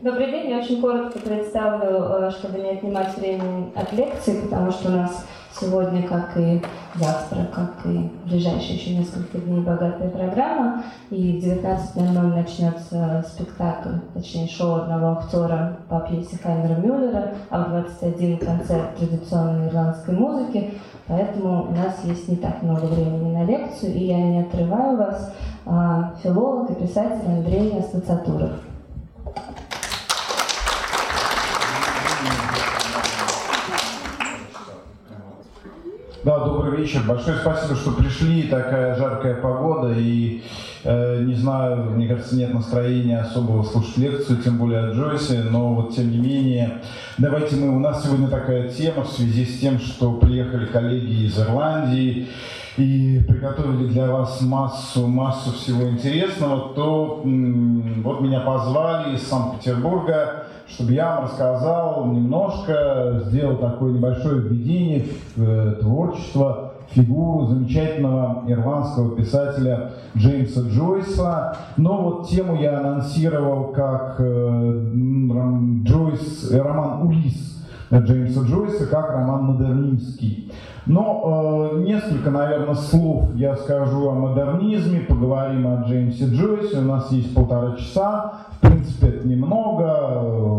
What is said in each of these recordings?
Добрый день. Я очень коротко представлю, чтобы не отнимать времени от лекции, потому что у нас сегодня, как и завтра, как и в ближайшие еще несколько дней богатая программа. И в 19.00 начнется спектакль, точнее шоу одного актера по пьесе Хайнера Мюллера, а в 21 концерт традиционной ирландской музыки. Поэтому у нас есть не так много времени на лекцию, и я не отрываю вас. А, филолог и писатель Андрей Ассоциатуров. Вечер. Большое спасибо, что пришли. Такая жаркая погода и э, не знаю, мне кажется, нет настроения особого слушать лекцию, тем более от Джойси, но вот тем не менее, давайте мы, у нас сегодня такая тема в связи с тем, что приехали коллеги из Ирландии и приготовили для вас массу, массу всего интересного, то м- вот меня позвали из Санкт-Петербурга чтобы я вам рассказал немножко, сделал такое небольшое введение в э, творчество, фигуру замечательного ирландского писателя Джеймса Джойса. Но вот тему я анонсировал как э, Джойс, э, роман «Улисс» Джеймса Джойса, как роман модернистский. Но э, несколько, наверное, слов я скажу о модернизме, поговорим о Джеймсе Джойсе. У нас есть полтора часа. В принципе, это немного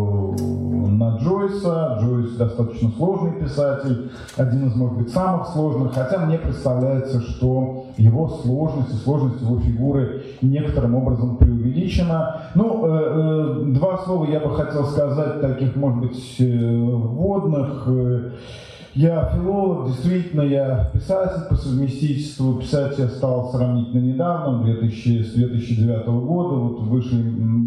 Джойса. Джойс достаточно сложный писатель, один из, может быть, самых сложных, хотя мне представляется, что его сложность и сложность его фигуры некоторым образом преувеличена. Ну, э, э, два слова я бы хотел сказать, таких, может быть, вводных. Я филолог, действительно, я писатель по совместительству. Писать я стал сравнительно недавно, 2000, с 2009 года. Вот вышел,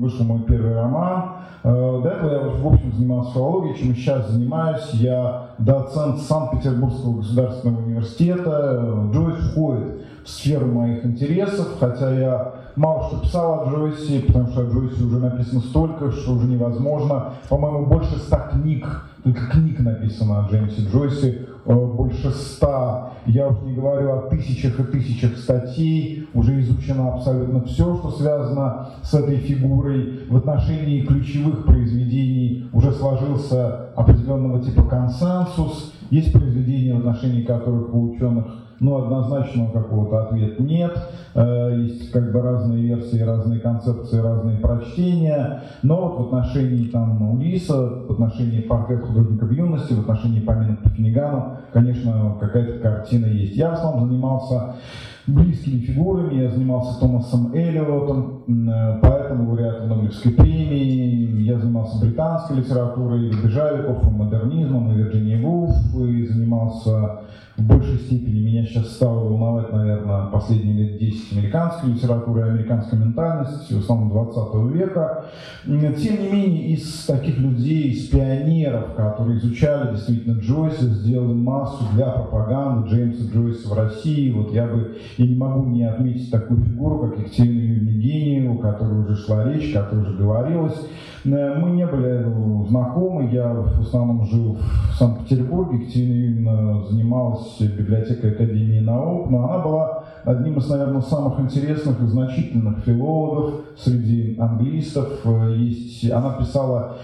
вышел мой первый роман. Э, до этого я, в общем, занимался филологией, чем сейчас занимаюсь. Я доцент Санкт-Петербургского государственного университета. Джойс входит в сферу моих интересов, хотя я мало что писал о Джойсе, потому что о Джойсе уже написано столько, что уже невозможно. По-моему, больше ста книг книг написано о Джеймсе Джойсе, э, больше ста. Я уж не говорю о тысячах и тысячах статей. Уже изучено абсолютно все, что связано с этой фигурой. В отношении ключевых произведений уже сложился определенного типа консенсус. Есть произведения, в отношении которых у ученых но однозначного какого-то ответа нет. Э, есть как бы разные версии, разные концепции, разные прочтения. Но вот в отношении там Улиса, в отношении портрета художника юности, в отношении поминок по Финигану, конечно, какая-то картина есть. Я в основном занимался близкими фигурами. Я занимался Томасом Эллиотом, э, поэтому лауреатом Нобелевской премии. Я занимался британской литературой, Бежавиков, модернизмом, и Вирджинией Вулф, и занимался большей степени меня сейчас стало волновать, наверное, последние лет 10 американской литературы и американской ментальности, в основном 20 века. Тем не менее, из таких людей, из пионеров, которые изучали действительно Джойса, сделали массу для пропаганды Джеймса Джойса в России. Вот я бы, я не могу не отметить такую фигуру, как Екатерина Юрьевна Гениеву, о которой уже шла речь, о которой уже говорилось. Э, мы не были знакомы, я в основном жил в Санкт-Петербурге, Екатерина Юрьевна занималась библиотекой Академии наук, но она была одним из, наверное, самых интересных и значительных филологов среди английстов. Э, есть, она писала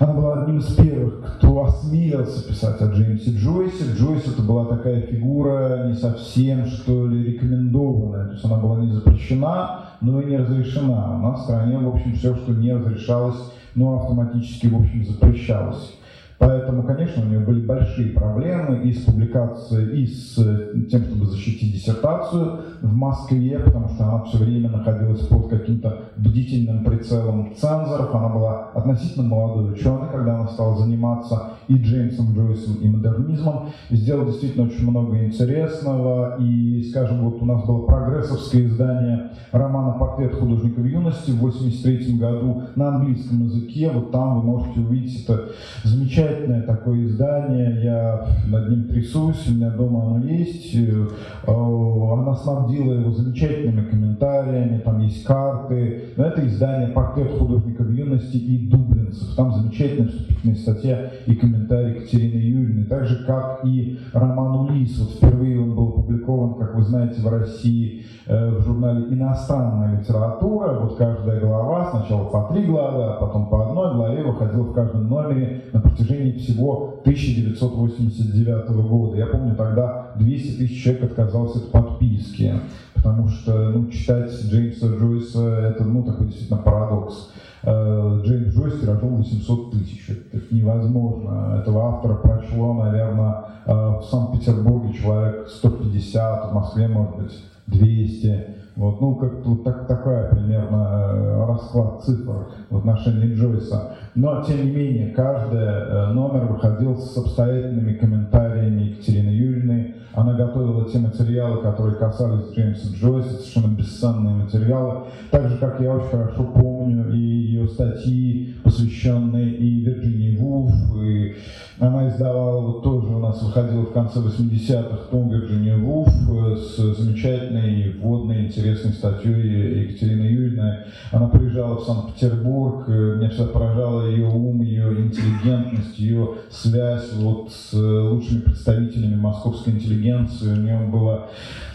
она была одним из первых, кто осмелился писать о Джеймсе Джойсе. Джойс это была такая фигура не совсем, что ли, рекомендованная. То есть она была не запрещена, но и не разрешена. У нас в стране, в общем, все, что не разрешалось, ну, автоматически, в общем, запрещалось. Поэтому, конечно, у нее были большие проблемы и с публикацией, и с э, тем, чтобы защитить диссертацию в Москве, потому что она все время находилась под каким-то бдительным прицелом цензоров. Она была относительно молодой ученой, когда она стала заниматься и Джеймсом Джойсом, и модернизмом. Сделала действительно очень много интересного. И, скажем, вот у нас было прогрессовское издание романа «Портрет художника в юности» в 1983 году на английском языке. Вот там вы можете увидеть это замечательное замечательное такое издание, я над ним трясусь, у меня дома оно есть. Э, она снабдила его замечательными комментариями, там есть карты. Но это издание «Портрет художника в юности» и «Дублинцев». Там замечательная вступительная статья и комментарий Екатерины Юрьевны. Так же, как и роман «Улис». Вот впервые он был опубликован, как вы знаете, в России э, в журнале «Иностранная литература». Вот каждая глава, сначала по три главы, а потом по одной главе выходила в каждом номере на протяжении всего 1989 года. Я помню, тогда 200 тысяч человек отказалось от подписки, потому что ну, читать Джеймса Джойса это ну, такой действительно парадокс. Э, Джеймс Джойс тиражом 800 тысяч. Это невозможно. Этого автора прочло, наверное, э, в Санкт-Петербурге человек 150, в Москве, может быть, 200. Вот, ну, как вот так, такая примерно э, расклад цифр в отношении Джойса. Но, тем не менее, каждый э, номер выходил с обстоятельными комментариями Екатерины Юрьевны. Она готовила те материалы, которые касались Джеймса Джойса, совершенно бесценные материалы. Так же, как я очень хорошо помню и ее статьи, посвященные и Вирджинии Вулф, и она издавала, вот тоже у нас выходила в конце 80-х том Вирджинии Вулф э, с замечательной, вводной, интересной статьей Екатерины Юрьевны. Она приезжала в Санкт-Петербург, э, меня всегда поражала ее ум, ее интеллигентность, ее связь вот с лучшими представителями московской интеллигенции. У нее было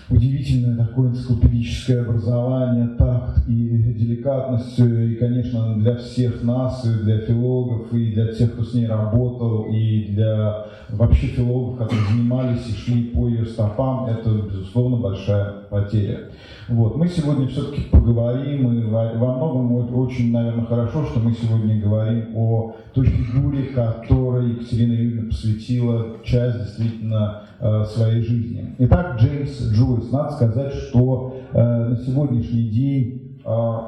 удивительное такое энциклопедическое образование, такт и деликатность, и, конечно, для всех нас, и для филологов, и для тех, кто с ней работал, и для вообще филологов, которые занимались и шли по ее стопам, это, безусловно, большая потеря. Вот. Мы сегодня все-таки поговорим, и во, многом очень, наверное, хорошо, что мы сегодня говорим о той фигуре, которой Екатерина Юрьевна посвятила часть действительно э, своей жизни. Итак, Джеймс Джойс. Надо сказать, что э, на сегодняшний день э,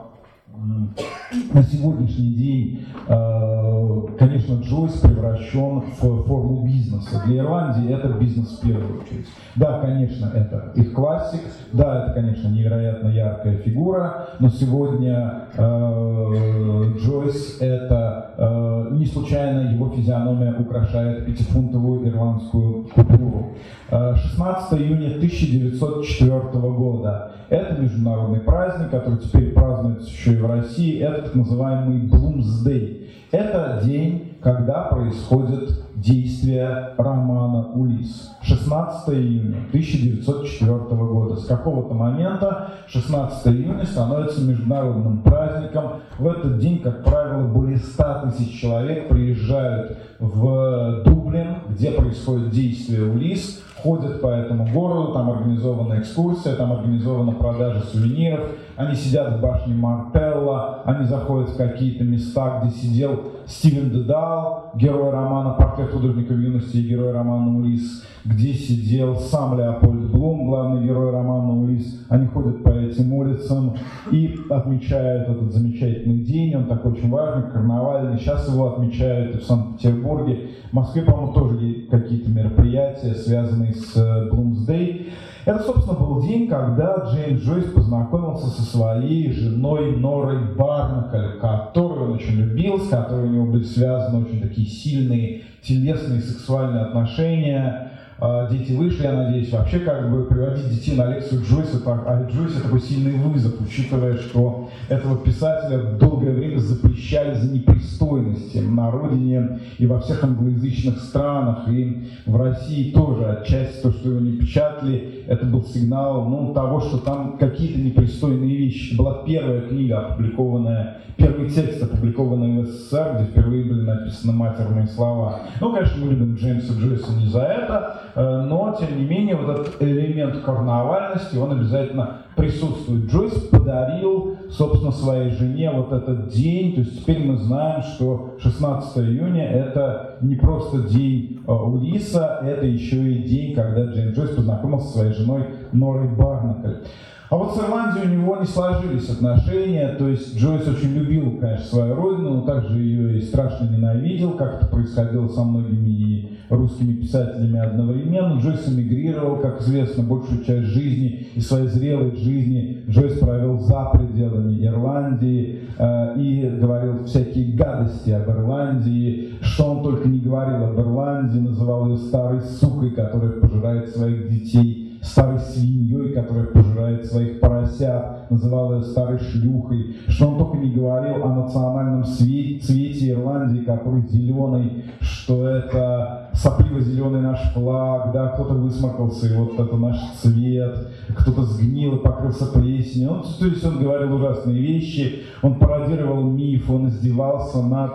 на сегодняшний день, э, конечно, Джойс превращен в форму бизнеса. Для Ирландии это бизнес в первую очередь. Да, конечно, это их классик, да, это, конечно, невероятно яркая фигура, но сегодня э, Джойс это э, не случайно его физиономия украшает пятифунтовую ирландскую купюру. 16 июня 1904 года. Это международный праздник, который теперь празднуется еще и в России. Это так называемый Bloomsday. Это день, когда происходит действие романа «Улис». 16 июня 1904 года. С какого-то момента 16 июня становится международным праздником. В этот день, как правило, более 100 тысяч человек приезжают в Дублин, где происходит действие «Улис», ходят по этому городу, там организована экскурсия, там организована продажа сувениров, они сидят в башне Мартелла, они заходят в какие-то места, где сидел Стивен Дедал, герой романа «Портрет художника юности» и герой романа «Улис», где сидел сам Леопольд Блум, главный герой романа «Улис». Они ходят по этим улицам и отмечают этот замечательный день, он такой очень важный, карнавальный. Сейчас его отмечают и в Санкт-Петербурге. В Москве, по-моему, тоже какие-то мероприятия, связанные с Блумсдей. Это, собственно, был день, когда Джеймс Джойс познакомился со своей женой Норой Барнакль, которую он очень любил, с которой у него были связаны очень такие сильные телесные сексуальные отношения. А, дети вышли, я надеюсь, вообще как бы приводить детей на лекцию Джойса, так, а Джойса такой сильный вызов, учитывая, что этого писателя долгое время запрещали за непристойности на родине и во всех англоязычных странах, и в России тоже отчасти то, что его не печатали, это был сигнал ну, того, что там какие-то непристойные вещи. Была первая книга, опубликованная, первый текст, опубликованный в СССР, где впервые были написаны матерные слова. Ну, конечно, мы любим Джеймса Джойса не за это, но, тем не менее, вот этот элемент карнавальности, он обязательно присутствует. Джойс подарил, собственно, своей жене вот этот день, то есть теперь мы знаем, что 16 июня это не просто день э, Улиса, это еще и день, когда Джеймс Джойс познакомился со своей женой Норой Барнакль. А вот с Ирландией у него не сложились отношения, то есть Джойс очень любил, конечно, свою родину, но также ее и страшно ненавидел, как это происходило со многими русскими писателями одновременно. Джойс эмигрировал, как известно, большую часть жизни и своей зрелой жизни. Джойс провел за пределами Ирландии э, и говорил всякие гадости об Ирландии, что он только не говорил об Ирландии, называл ее старой сукой, которая пожирает своих детей старой свиньей, которая пожирает своих поросят, называл ее старой шлюхой, что он только не говорил о национальном цвете, цвете Ирландии, который зеленый, что это сопливо-зеленый наш флаг, да, кто-то высморкался, и вот это наш цвет, кто-то сгнил и покрылся плесенью. Он, то есть он говорил ужасные вещи, он пародировал миф, он издевался над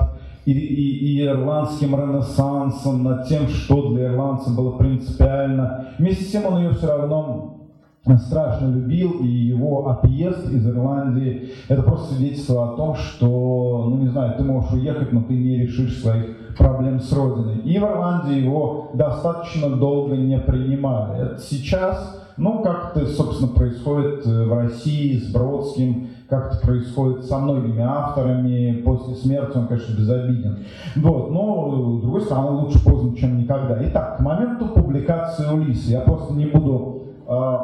и, и, и ирландским ренессансом, над тем, что для ирландца было принципиально. Вместе с тем он ее все равно страшно любил, и его отъезд из Ирландии – это просто свидетельство о том, что, ну не знаю, ты можешь уехать, но ты не решишь своих проблем с родиной. И в Ирландии его достаточно долго не принимали. Это сейчас, ну, как это, собственно, происходит э, в России с Бродским, как это происходит со многими авторами, после смерти он, конечно, безобиден. Вот, но, с другой стороны, лучше поздно, чем никогда. Итак, к моменту публикации Улиса, я просто не буду э,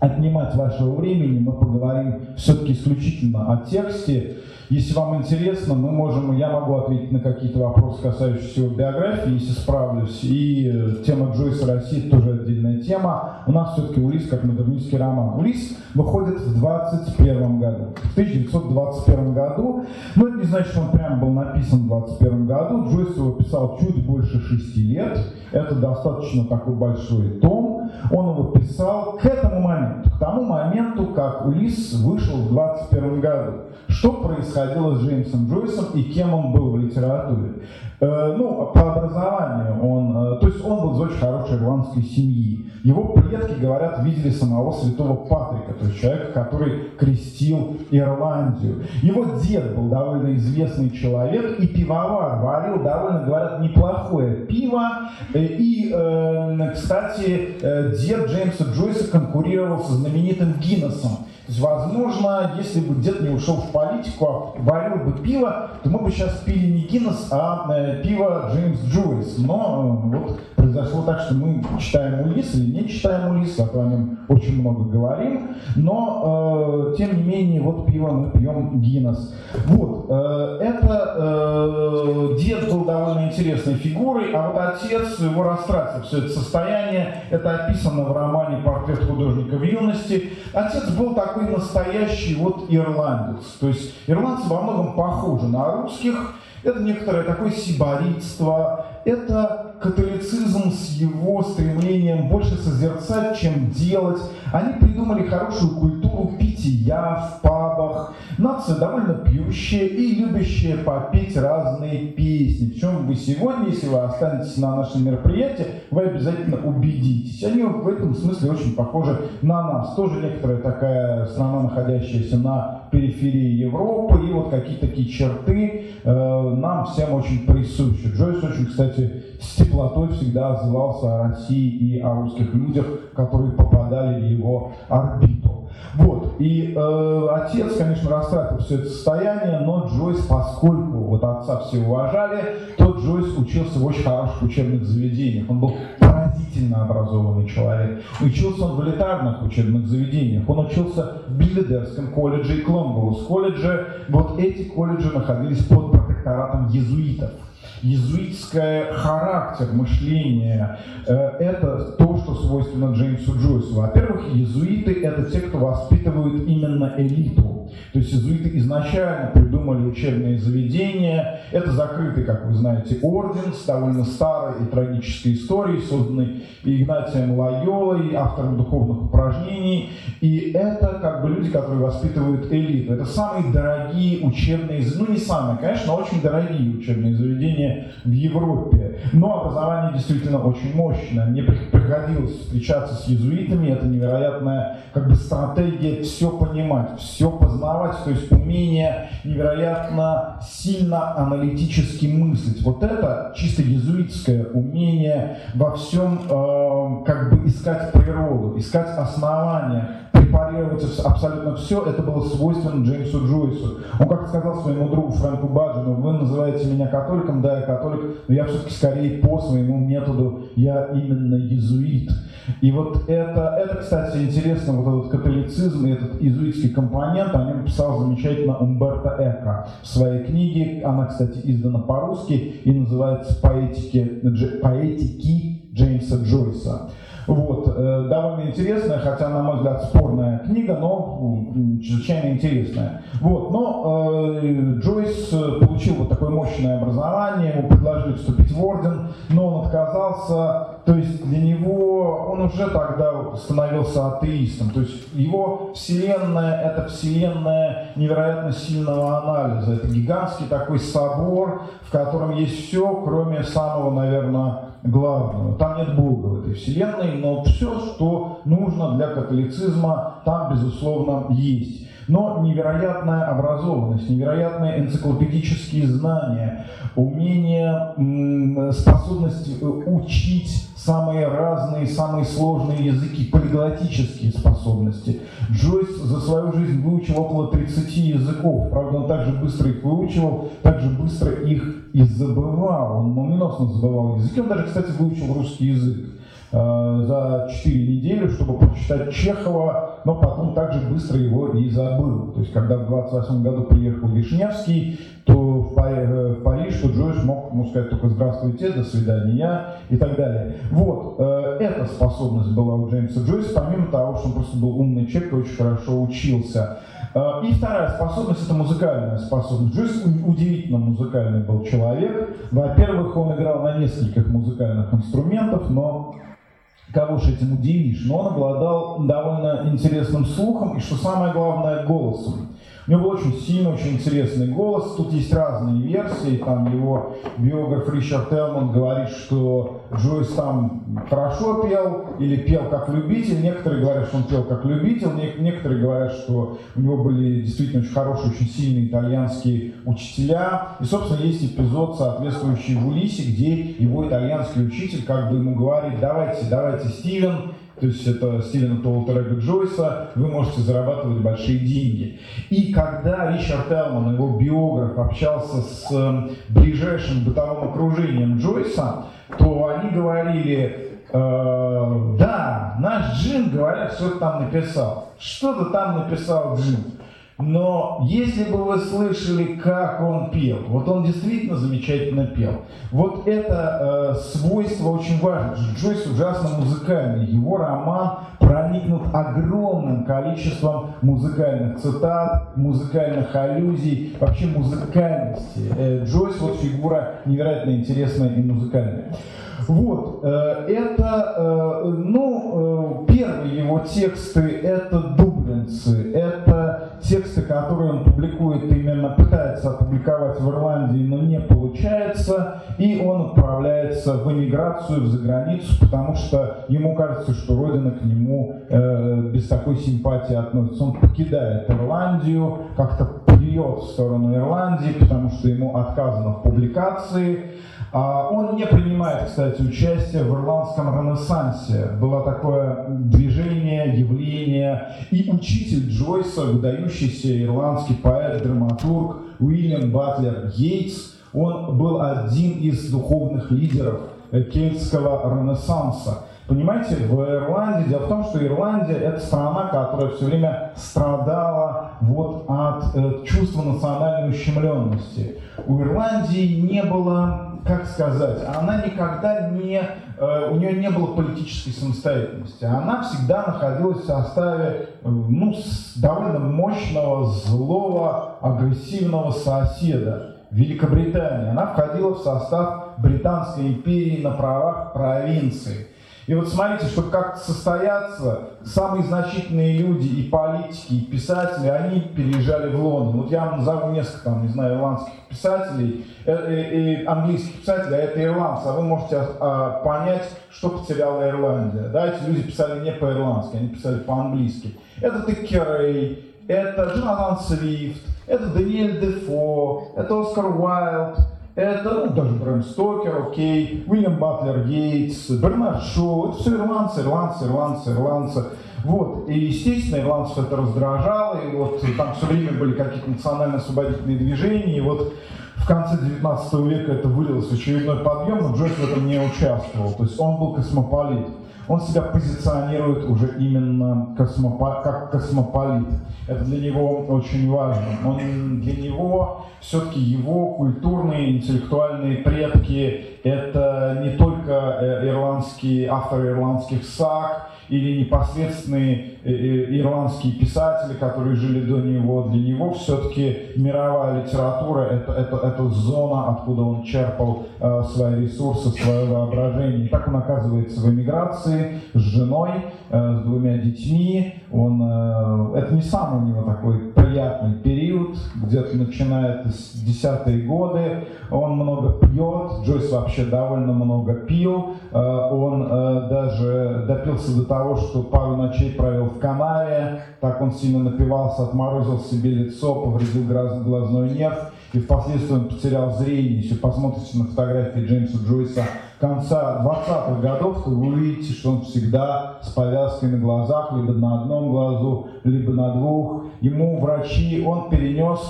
отнимать вашего времени, мы поговорим все-таки исключительно о тексте. Если вам интересно, мы можем, я могу ответить на какие-то вопросы, касающиеся его биографии, если справлюсь. И э, тема Джойса России тоже отдельная тема. У нас все-таки Улис как модернистский роман. Улис выходит в 21 году. В 1921 году. Но это не значит, что он прям был написан в 21 году. Джойс его писал чуть больше 6 лет. Это достаточно такой большой том. Он его писал к этому моменту, к тому моменту, как Улис вышел в 21 году. Что происходило с Джеймсом Джойсом и кем он был в литературе? Э, ну, по образованию он, э, то есть он был из очень хорошей ирландской семьи. Его предки, говорят, видели самого святого Патрика, то есть человека, который крестил Ирландию. Его дед был довольно известный человек и пивовар, варил довольно, говорят, неплохое пиво. Э, и, кстати, дед Джеймса Джойса конкурировал со знаменитым Гиннесом. Возможно, если бы дед не ушел в политику, а варил бы пиво, то мы бы сейчас пили не Гиннес, а э, пиво Джеймс Джойс. Но э, вот произошло так, что мы читаем Улис или не читаем Улис, а то о нем очень много говорим. Но, э, тем не менее, вот пиво мы пьем Гиннес. Вот, э, это э, дед был довольно интересной фигурой, а вот отец его растратил все это состояние. Это описано в романе «Портрет художника в юности». Отец был такой такой настоящий вот ирландец. То есть ирландцы во многом похожи на русских. Это некоторое такое сибаритство, это католицизм с его стремлением больше созерцать, чем делать. Они придумали хорошую культуру питья в пабах. Нация довольно пьющая и любящая попеть разные песни. В чем вы сегодня, если вы останетесь на нашем мероприятии, вы обязательно убедитесь. Они в этом смысле очень похожи на нас. Тоже некоторая такая страна, находящаяся на периферии Европы. И вот какие-то такие черты э, нам всем очень присущи. Джойс очень, кстати, с теплотой всегда отзывался о России и о русских людях, которые попадали в его орбиту. Вот. И э, отец, конечно, растратил все это состояние, но Джойс, поскольку вот отца все уважали, то Джойс учился в очень хороших учебных заведениях. Он был поразительно образованный человек. Учился он в элитарных учебных заведениях. Он учился в Биллидерском колледже и Клонгоус колледже. Вот эти колледжи находились под протекторатом езуитов езуитское характер мышления. Э, это то, что свойственно Джеймсу Джойсу. Во-первых, езуиты – это те, кто воспитывают именно элиту. То есть езуиты изначально придумали учебные заведения. Это закрытый, как вы знаете, орден с довольно старой и трагической историей, созданный Игнатием Лайолой, автором духовных упражнений. И это как бы люди, которые воспитывают элиту. Это самые дорогие учебные, ну не самые, конечно, но очень дорогие учебные заведения в Европе. Но образование действительно очень мощное. Мне приходилось встречаться с езуитами, это невероятная как бы стратегия все понимать, все познавать, то есть умение невероятно сильно аналитически мыслить. Вот это чисто езуитское умение во всем э, как бы искать природу, искать основания, препарировать абсолютно все, это было свойственно Джеймсу Джойсу. Он как сказал своему другу Фрэнку Баджину, вы называете меня католиком, да, я католик, но я все-таки скорее по своему методу, я именно езуит. И вот это, это, кстати, интересно, вот этот католицизм и этот иезуитский компонент, о нем писал замечательно Умберто Эко в своей книге, она, кстати, издана по-русски и называется «Поэтики, «Поэтики Джеймса Джойса». Вот, э, довольно интересная, хотя, на мой взгляд, спорная книга, но чрезвычайно интересная. Вот, но э, Джойс получил вот такое мощное образование, ему предложили вступить в орден, но он отказался. То есть для него он уже тогда становился атеистом. То есть его вселенная – это вселенная невероятно сильного анализа. Это гигантский такой собор, в котором есть все, кроме самого, наверное, главного. Там нет Бога в этой вселенной, но все, что нужно для католицизма, там, безусловно, есть но невероятная образованность, невероятные энциклопедические знания, умение, способность э, учить самые разные, самые сложные языки, полиглотические способности. Джойс за свою жизнь выучил около 30 языков. Правда, он также быстро их выучивал, также быстро их и забывал. Он молниеносно забывал языки. Он даже, кстати, выучил русский язык. Э, за 4 недели, чтобы прочитать Чехова, но потом также быстро его и забыл. То есть, когда в 28 году приехал Вишневский, то в, э, Париж, то Джойс мог ему сказать только «здравствуйте», «до свидания» и так далее. Вот, э, эта способность была у Джеймса Джойса, помимо того, что он просто был умный человек и очень хорошо учился. И вторая способность – это музыкальная способность. Джойс удивительно музыкальный был человек. Во-первых, он играл на нескольких музыкальных инструментах, но кого же этим удивишь, но он обладал довольно интересным слухом и, что самое главное, голосом. У него был очень сильный, очень интересный голос. Тут есть разные версии. Там его биограф Ричард Элмон говорит, что Джойс там хорошо пел или пел как любитель. Некоторые говорят, что он пел как любитель. Некоторые говорят, что у него были действительно очень хорошие, очень сильные итальянские учителя. И, собственно, есть эпизод, соответствующий в Улисе, где его итальянский учитель как бы ему говорит, давайте, давайте, Стивен, то есть это Стивена Толтерега Джойса, вы можете зарабатывать большие деньги. И когда Ричард Элман, его биограф, общался с эм, ближайшим бытовым окружением Джойса, то они говорили, э, да, наш Джин, говорят, что-то там написал. Что-то там написал Джин. Но если бы вы слышали, как он пел, вот он действительно замечательно пел. Вот это э, свойство очень важно. Джойс ужасно музыкальный. Его роман проникнут огромным количеством музыкальных цитат, музыкальных аллюзий, вообще музыкальности. Э, Джойс вот фигура невероятно интересная и музыкальная. Вот, э, это, э, ну, э, первые его тексты это дублинцы, это тексты, которые он публикует именно, пытается опубликовать в Ирландии, но не получается, и он отправляется в эмиграцию, в заграницу, потому что ему кажется, что Родина к нему без такой симпатии относится. Он покидает Ирландию, как-то плюет в сторону Ирландии, потому что ему отказано в публикации, он не принимает, кстати, участие в ирландском ренессансе. Было такое движение, явление. И учитель Джойса, выдающийся ирландский поэт, драматург Уильям Батлер Йейтс, он был один из духовных лидеров кельтского ренессанса. Понимаете, в Ирландии, дело в том, что Ирландия это страна, которая все время страдала вот от э, чувства национальной ущемленности. У Ирландии не было как сказать, она никогда не, э, у нее не было политической самостоятельности. Она всегда находилась в составе э, ну, довольно мощного, злого, агрессивного соседа. Великобритании. Она входила в состав Британской империи на правах провинции. И вот смотрите, чтобы как-то состояться, самые значительные люди и политики, и писатели, они переезжали в Лондон. Вот я вам назову несколько, там, не знаю, ирландских писателей, э, э, и английских писателей, а это ирландцы, а вы можете а, понять, что потеряла Ирландия. Да, эти люди писали не по-ирландски, они писали по-английски. Это Текерей, это Джонатан Свифт, это Даниэль Дефо, это Оскар Уайлд, это ну, даже Брэм Стокер, окей, Уильям Батлер Гейтс, Бернард Шоу, это все ирландцы, ирландцы, ирландцы, ирландцы. Вот, и естественно, ирландцев это раздражало, и вот там все время были какие-то национально-освободительные движения, и вот в конце 19 века это вылилось в очередной подъем, но Джойс в этом не участвовал, то есть он был космополит он себя позиционирует уже именно космопо, как космополит. Это для него очень важно. Он, для него все-таки его культурные, интеллектуальные предки – это не только э, ирландские, авторы ирландских саг или непосредственные э, э, ирландские писатели, которые жили до него, для него все-таки мировая литература это, это, это зона, откуда он черпал свои ресурсы, свое воображение. И так он оказывается в эмиграции с женой, с двумя детьми. Он, э, это не самый у него такой приятный период, где-то начинает с десятые годы. Он много пьет, Джойс вообще довольно много пил. Э, он э, даже допился до того, что пару ночей провел в канаве. Так он сильно напивался, отморозил себе лицо, повредил глазной нерв и впоследствии он потерял зрение. Если посмотрите на фотографии Джеймса Джойса конца 20-х годов, то вы увидите, что он всегда с повязкой на глазах, либо на одном глазу, либо на двух. Ему врачи, он перенес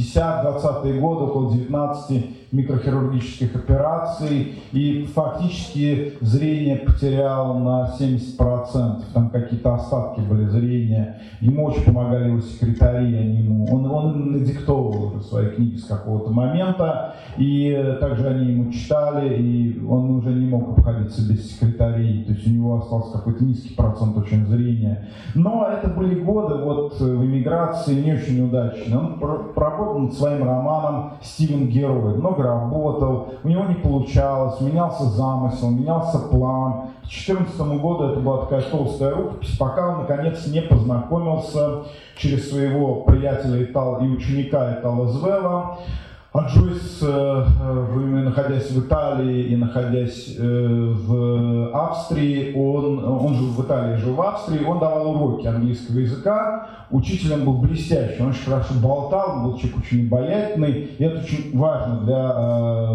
10-20-е годы, около 19 микрохирургических операций, и фактически зрение потерял на 70%, там какие-то остатки были зрения. Ему очень помогали его секретари, они ему, он, он надиктовывал уже свои книги с какого-то момента, и также они ему читали, и он уже не мог обходиться без секретарей, то есть у него остался какой-то низкий процент очень зрения. Но это были годы вот в эмиграции не очень удачные. Он проработал над своим романом «Стивен Герой», много работал, у него не получалось, менялся замысел, менялся план. К 2014 году это была такая толстая рукопись, пока он наконец не познакомился через своего приятеля Итал и ученика Итала Звела а Джойс, э, э, находясь в Италии и находясь э, в Австрии, он, он жил в Италии, жил в Австрии, он давал уроки английского языка, учителем был блестящий, он очень хорошо болтал, был человек очень обаятельный, и это очень важно для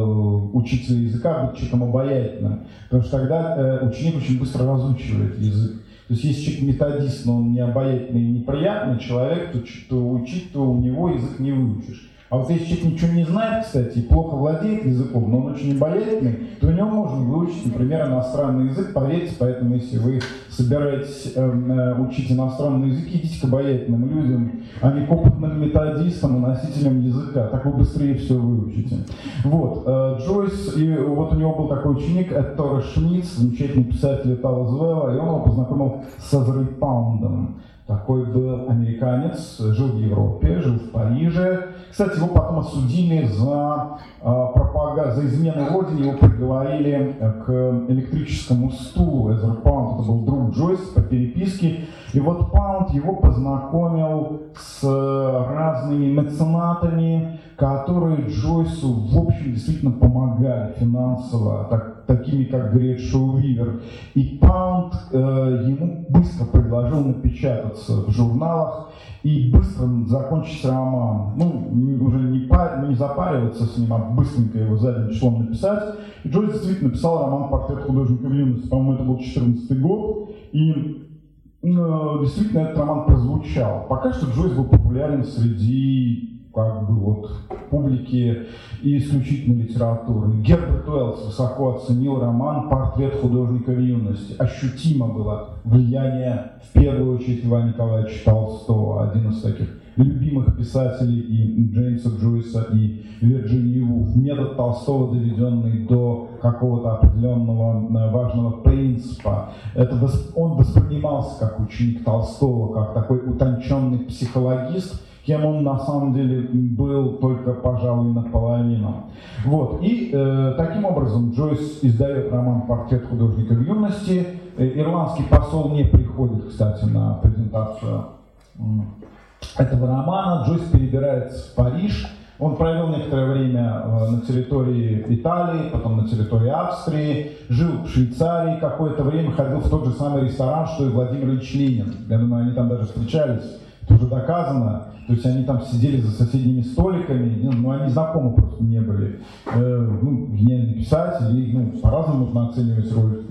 учителя языка быть человеком обаятельным, потому что тогда ученик очень быстро разучивает язык. То есть если человек методист, но он не обаятельный и неприятный человек, то, то учить, то у него язык не выучишь. А вот если человек ничего не знает, кстати, и плохо владеет языком, но он очень обаятельный, то у него можно выучить, например, иностранный язык. Поверьте, поэтому если вы собираетесь э, э, учить иностранный язык, идите к обаятельным людям, а не к опытным методистам и носителям языка. Так вы быстрее все выучите. Вот. Э, Джойс, и вот у него был такой ученик, это Тора Шмидт, замечательный писатель Итала Звела, и он его познакомил с Азрой Паундом. Такой был американец, жил в Европе, жил в Париже. Кстати, его потом осудили за э, пропаганду, за измену родине, его приговорили к электрическому стулу. Эзер Паунд, это был друг Джойс по переписке. И вот Паунд его познакомил с разными меценатами, которые Джойсу, в общем, действительно помогали финансово, так такими как Грейт Шоу Вивер. И Паунд э, ему быстро предложил напечататься в журналах и быстро закончить роман. Ну, уже не, пар, не запариваться с ним, а быстренько его задним числом написать. И Джойс действительно написал роман «Портрет художника в юности». По-моему, это был 14 год. И э, действительно этот роман прозвучал. Пока что Джойс был популярен среди как бы вот публики и исключительно литературы. Герберт Уэллс высоко оценил роман «Портрет художника в юности». Ощутимо было влияние, в первую очередь, Льва Николаевича Толстого, один из таких любимых писателей и Джеймса Джойса, и Вирджинии Вулф. Метод Толстого, доведенный до какого-то определенного э, важного принципа. Это он воспринимался как ученик Толстого, как такой утонченный психологист, кем он на самом деле был только, пожалуй, наполовину. Вот. И э, таким образом Джойс издает роман «Портрет художника в юности». Э, ирландский посол не приходит, кстати, на презентацию этого романа. Джойс перебирается в Париж. Он провел некоторое время э, на территории Италии, потом на территории Австрии, жил в Швейцарии какое-то время, ходил в тот же самый ресторан, что и Владимир Ильич Ленин. Я думаю, они там даже встречались, уже доказано. То есть они там сидели за соседними столиками, ну, ну они знакомы просто не были. Э, ну, гениальный писатель, и, ну, по-разному можно оценивать роль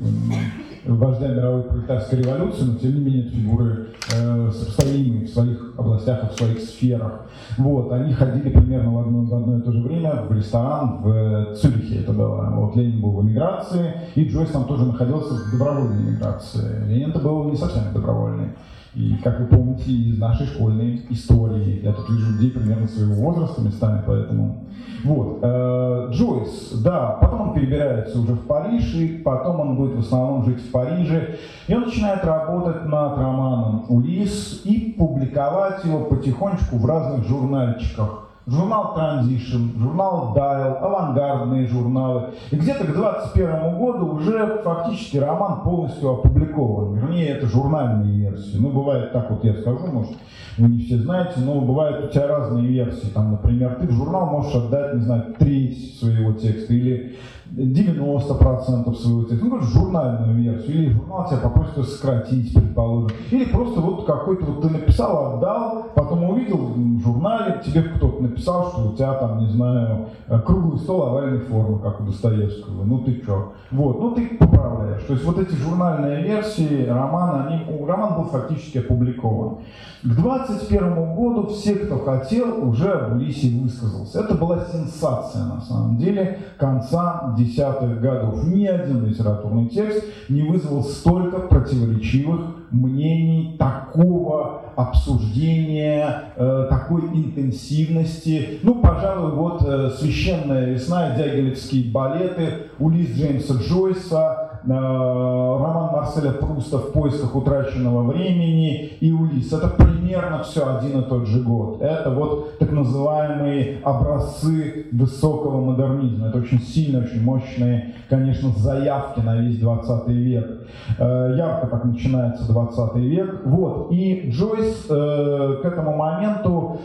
э, вождя мировой пролетарской революции, но тем не менее фигуры э, сопоставимые в своих областях и в своих сферах. Вот, они ходили примерно в одно, в одно и то же время в ресторан в Цюрихе это было. Вот Ленин был в эмиграции, и Джойс там тоже находился в добровольной эмиграции. Ленин-то был не совсем добровольный. И, как вы помните из нашей школьной истории, я тут вижу людей примерно своего возраста местами, поэтому... Вот. Э, Джойс, да, потом он перебирается уже в Париж, и потом он будет в основном жить в Париже. И он начинает работать над романом «Улис» и публиковать его потихонечку в разных журнальчиках журнал Transition, журнал Dial, авангардные журналы. И где-то к 2021 году уже фактически роман полностью опубликован. Вернее, это журнальные версии. Ну, бывает так вот, я скажу, может, вы не все знаете, но бывают у тебя разные версии. Там, например, ты в журнал можешь отдать, не знаю, треть своего текста или 90% своего текста, ну, журнальную версию, или журнал тебя попросит сократить, предположим, или просто вот какой-то вот ты написал, отдал, потом увидел в журнале, тебе кто-то написал, что у тебя там, не знаю, круглый стол овальной формы, как у Достоевского, ну ты чё, вот, ну ты поправляешь, то есть вот эти журнальные версии романа, они, роман был фактически опубликован. К 2021 году все, кто хотел, уже об Улисе высказался. Это была сенсация на самом деле конца десятых годов. Ни один литературный текст не вызвал столько противоречивых мнений, такого обсуждения, э, такой интенсивности. Ну, пожалуй, вот э, «Священная весна», «Дягилевские балеты», Улис Джеймса Джойса, роман Марселя Пруста «В поисках утраченного времени» и «Улис». Это примерно все один и тот же год. Это вот так называемые образцы высокого модернизма. Это очень сильные, очень мощные, конечно, заявки на весь 20 век. Э, ярко так начинается 20 век. Вот. И Джойс э, к этому моменту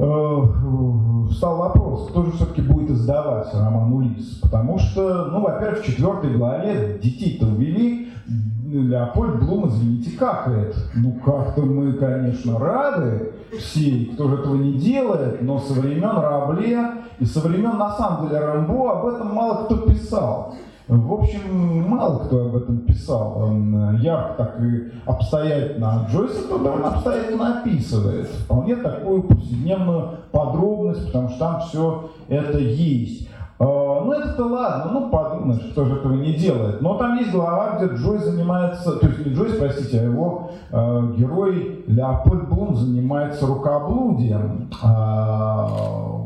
э, стал вопрос, кто же все-таки будет издавать роман «Улисс». Потому что, ну, во-первых, в четвертой главе детей-то увели, Леопольд Блум, извините, какает. Ну, как-то мы, конечно, рады все, кто же этого не делает, но со времен Рабле и со времен, на самом деле, Рэмбо об этом мало кто писал. В общем, мало кто об этом писал. Э, ярко так и обстоятельно. А Джойс это довольно обстоятельно описывает. Вполне такую повседневную подробность, потому что там все это есть. А, ну это-то ладно, ну подумаешь, кто же этого не делает. Но там есть глава, где Джой занимается, то есть не Джойс, простите, а его э, герой Леопольд Блум занимается рукоблудием. Э,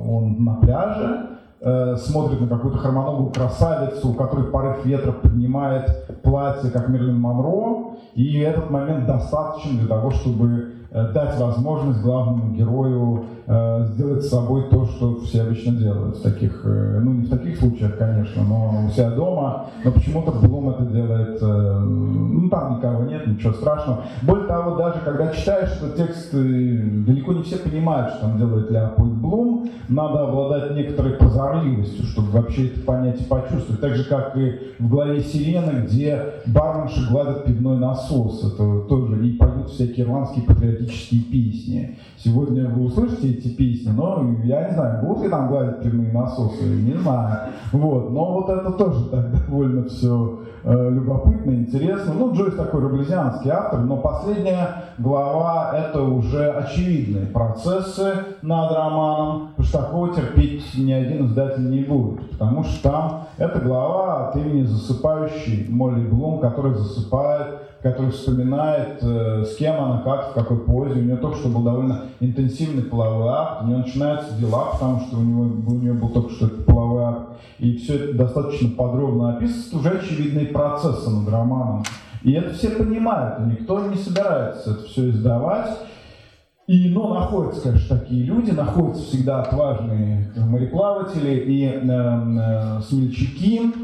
он на пляже, Э, смотрит на какую-то хромоногую красавицу, у которой порыв ветра поднимает платье, как Мерлин Монро, и этот момент достаточен для того, чтобы Э, дать возможность главному герою сделать с собой то, что все обычно делают. В таких, э, ну не в таких случаях, конечно, но у себя дома. Но почему-то Блум это делает, э, ну там никого нет, ничего страшного. Более того, даже когда читаешь этот текст, э, далеко не все понимают, что там делает Леопольд Блум. Надо обладать некоторой прозорливостью, чтобы вообще это понять и почувствовать. Так же, как и в главе «Сирены», где барменши гладят пивной насос. Это тоже и поют всякие ирландские патриотические песни. Сегодня вы услышите эти песни, но я не знаю, будут ли там гладить пивные насосы, не знаю. Вот. Но вот это тоже так довольно все э, любопытно, интересно. Ну, Джойс такой раблезианский автор, но последняя глава это уже очевидные процессы над романом, потому что такого терпеть ни один издатель не будет, потому что там эта глава от имени засыпающей Молли Блум, которая засыпает который вспоминает, э, с кем она, как, в какой позе. У нее только что был довольно интенсивный половой акт. У нее начинаются дела, потому что у, него, у нее был только что половой акт. И все это достаточно подробно описывается. Уже очевидные процессы над романом. И это все понимают, никто не собирается это все издавать. И, ну, находятся, конечно, такие люди, находятся всегда отважные мореплаватели и э, э, смельчаки.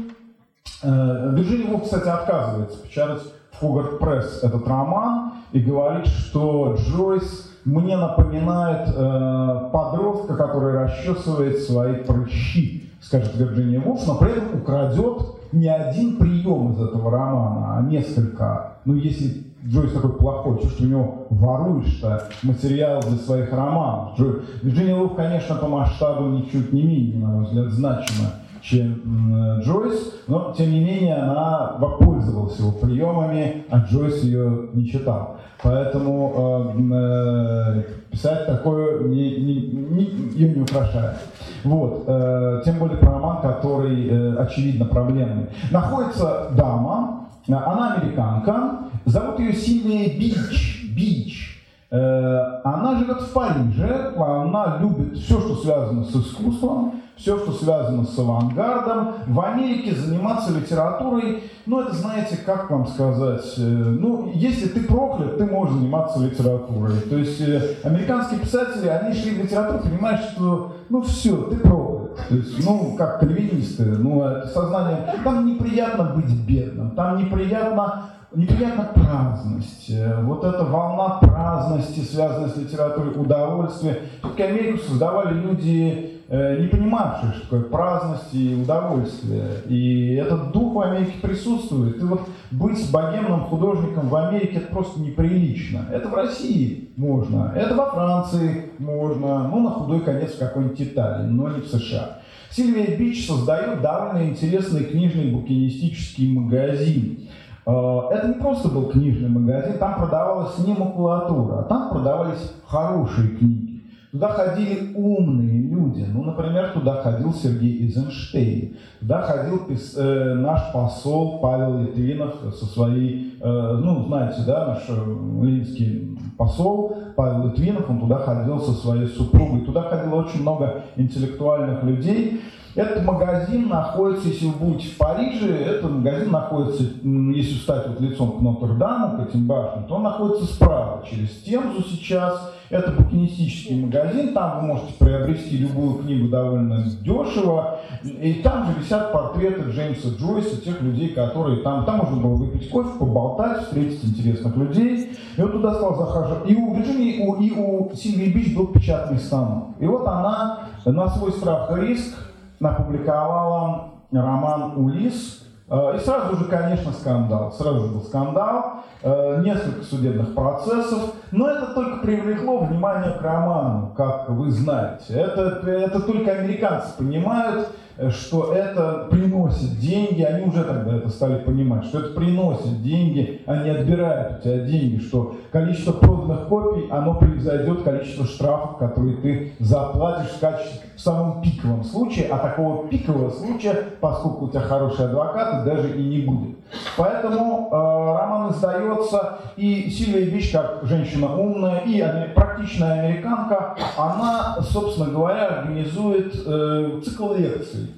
Э, Вулф, кстати, отказывается печатать Фугарт Пресс этот роман и говорит, что Джойс мне напоминает э, подростка, который расчесывает свои прыщи, скажет Вирджиния Вулф, но при этом украдет не один прием из этого романа, а несколько. Ну, если Джойс такой плохой, что, у него воруешь-то материал для своих романов. Джой... Вирджиния Вулф, конечно, по масштабу ничуть не менее, на мой взгляд, значима чем Джойс, но тем не менее она воспользовалась его приемами, а Джойс ее не читал. Поэтому э, э, писать такое не, не, не, ее не украшает. Вот. Э, тем более про роман, который э, очевидно проблемный. Находится дама, она американка, зовут ее Сильвия Бич. Бич. Э, она живет в Париже, она любит все, что связано с искусством, все, что связано с авангардом. В Америке заниматься литературой, ну, это, знаете, как вам сказать, э, ну, если ты проклят, ты можешь заниматься литературой. То есть э, американские писатели, они шли в литературу, понимают, что, ну, все, ты проклят. То есть, ну, как кальвинисты, ну, это сознание, там неприятно быть бедным, там неприятно неприятна праздность. Э, вот эта волна праздности, связанная с литературой удовольствия. Все-таки Америку создавали люди, э, не понимавшие, что такое праздность и удовольствие. И этот дух в Америке присутствует. И вот быть богемным художником в Америке это просто неприлично. Это в России можно, это во Франции можно, ну на худой конец в какой-нибудь Италии, но не в США. Сильвия Бич создает довольно интересный книжный букинистический магазин. Э, это не просто был книжный магазин, там продавалась не макулатура, а там продавались хорошие книги. Туда ходили умные люди. Ну, например, туда ходил Сергей Эйзенштейн. Туда ходил э, наш посол Павел Литвинов со своей, э, ну, знаете, да, наш э, ленинский посол Павел Литвинов, он туда ходил со своей супругой. Туда ходило очень много интеллектуальных людей. Этот магазин находится, если вы будете в Париже, этот магазин находится, если встать вот лицом к Нотр-Даму, к этим башням, то он находится справа, через Темзу сейчас. Это букинистический магазин, там вы можете приобрести любую книгу довольно дешево. И там же висят портреты Джеймса Джойса, тех людей, которые там, там можно было выпить кофе, поболтать, встретить интересных людей. И вот туда стал захаживать. И у Вирджинии, и у, у Сильвии Бич был печатный станок. И вот она на свой страх и риск опубликовала роман «Улис», э, и сразу же, конечно, скандал. Сразу же был скандал, э, несколько судебных процессов. Но это только привлекло внимание к роману, как вы знаете. Это, это только американцы понимают, что это приносит деньги, они уже тогда это стали понимать, что это приносит деньги, они отбирают у тебя деньги, что количество проданных копий, оно превзойдет количество штрафов, которые ты заплатишь в качестве в самом пиковом случае, а такого пикового случая, поскольку у тебя хороший адвокат, даже и не будет. Поэтому э, роман издается, и Сильвия Бич, как женщина умная и практичная американка, она, собственно говоря, организует э, цикл лекций.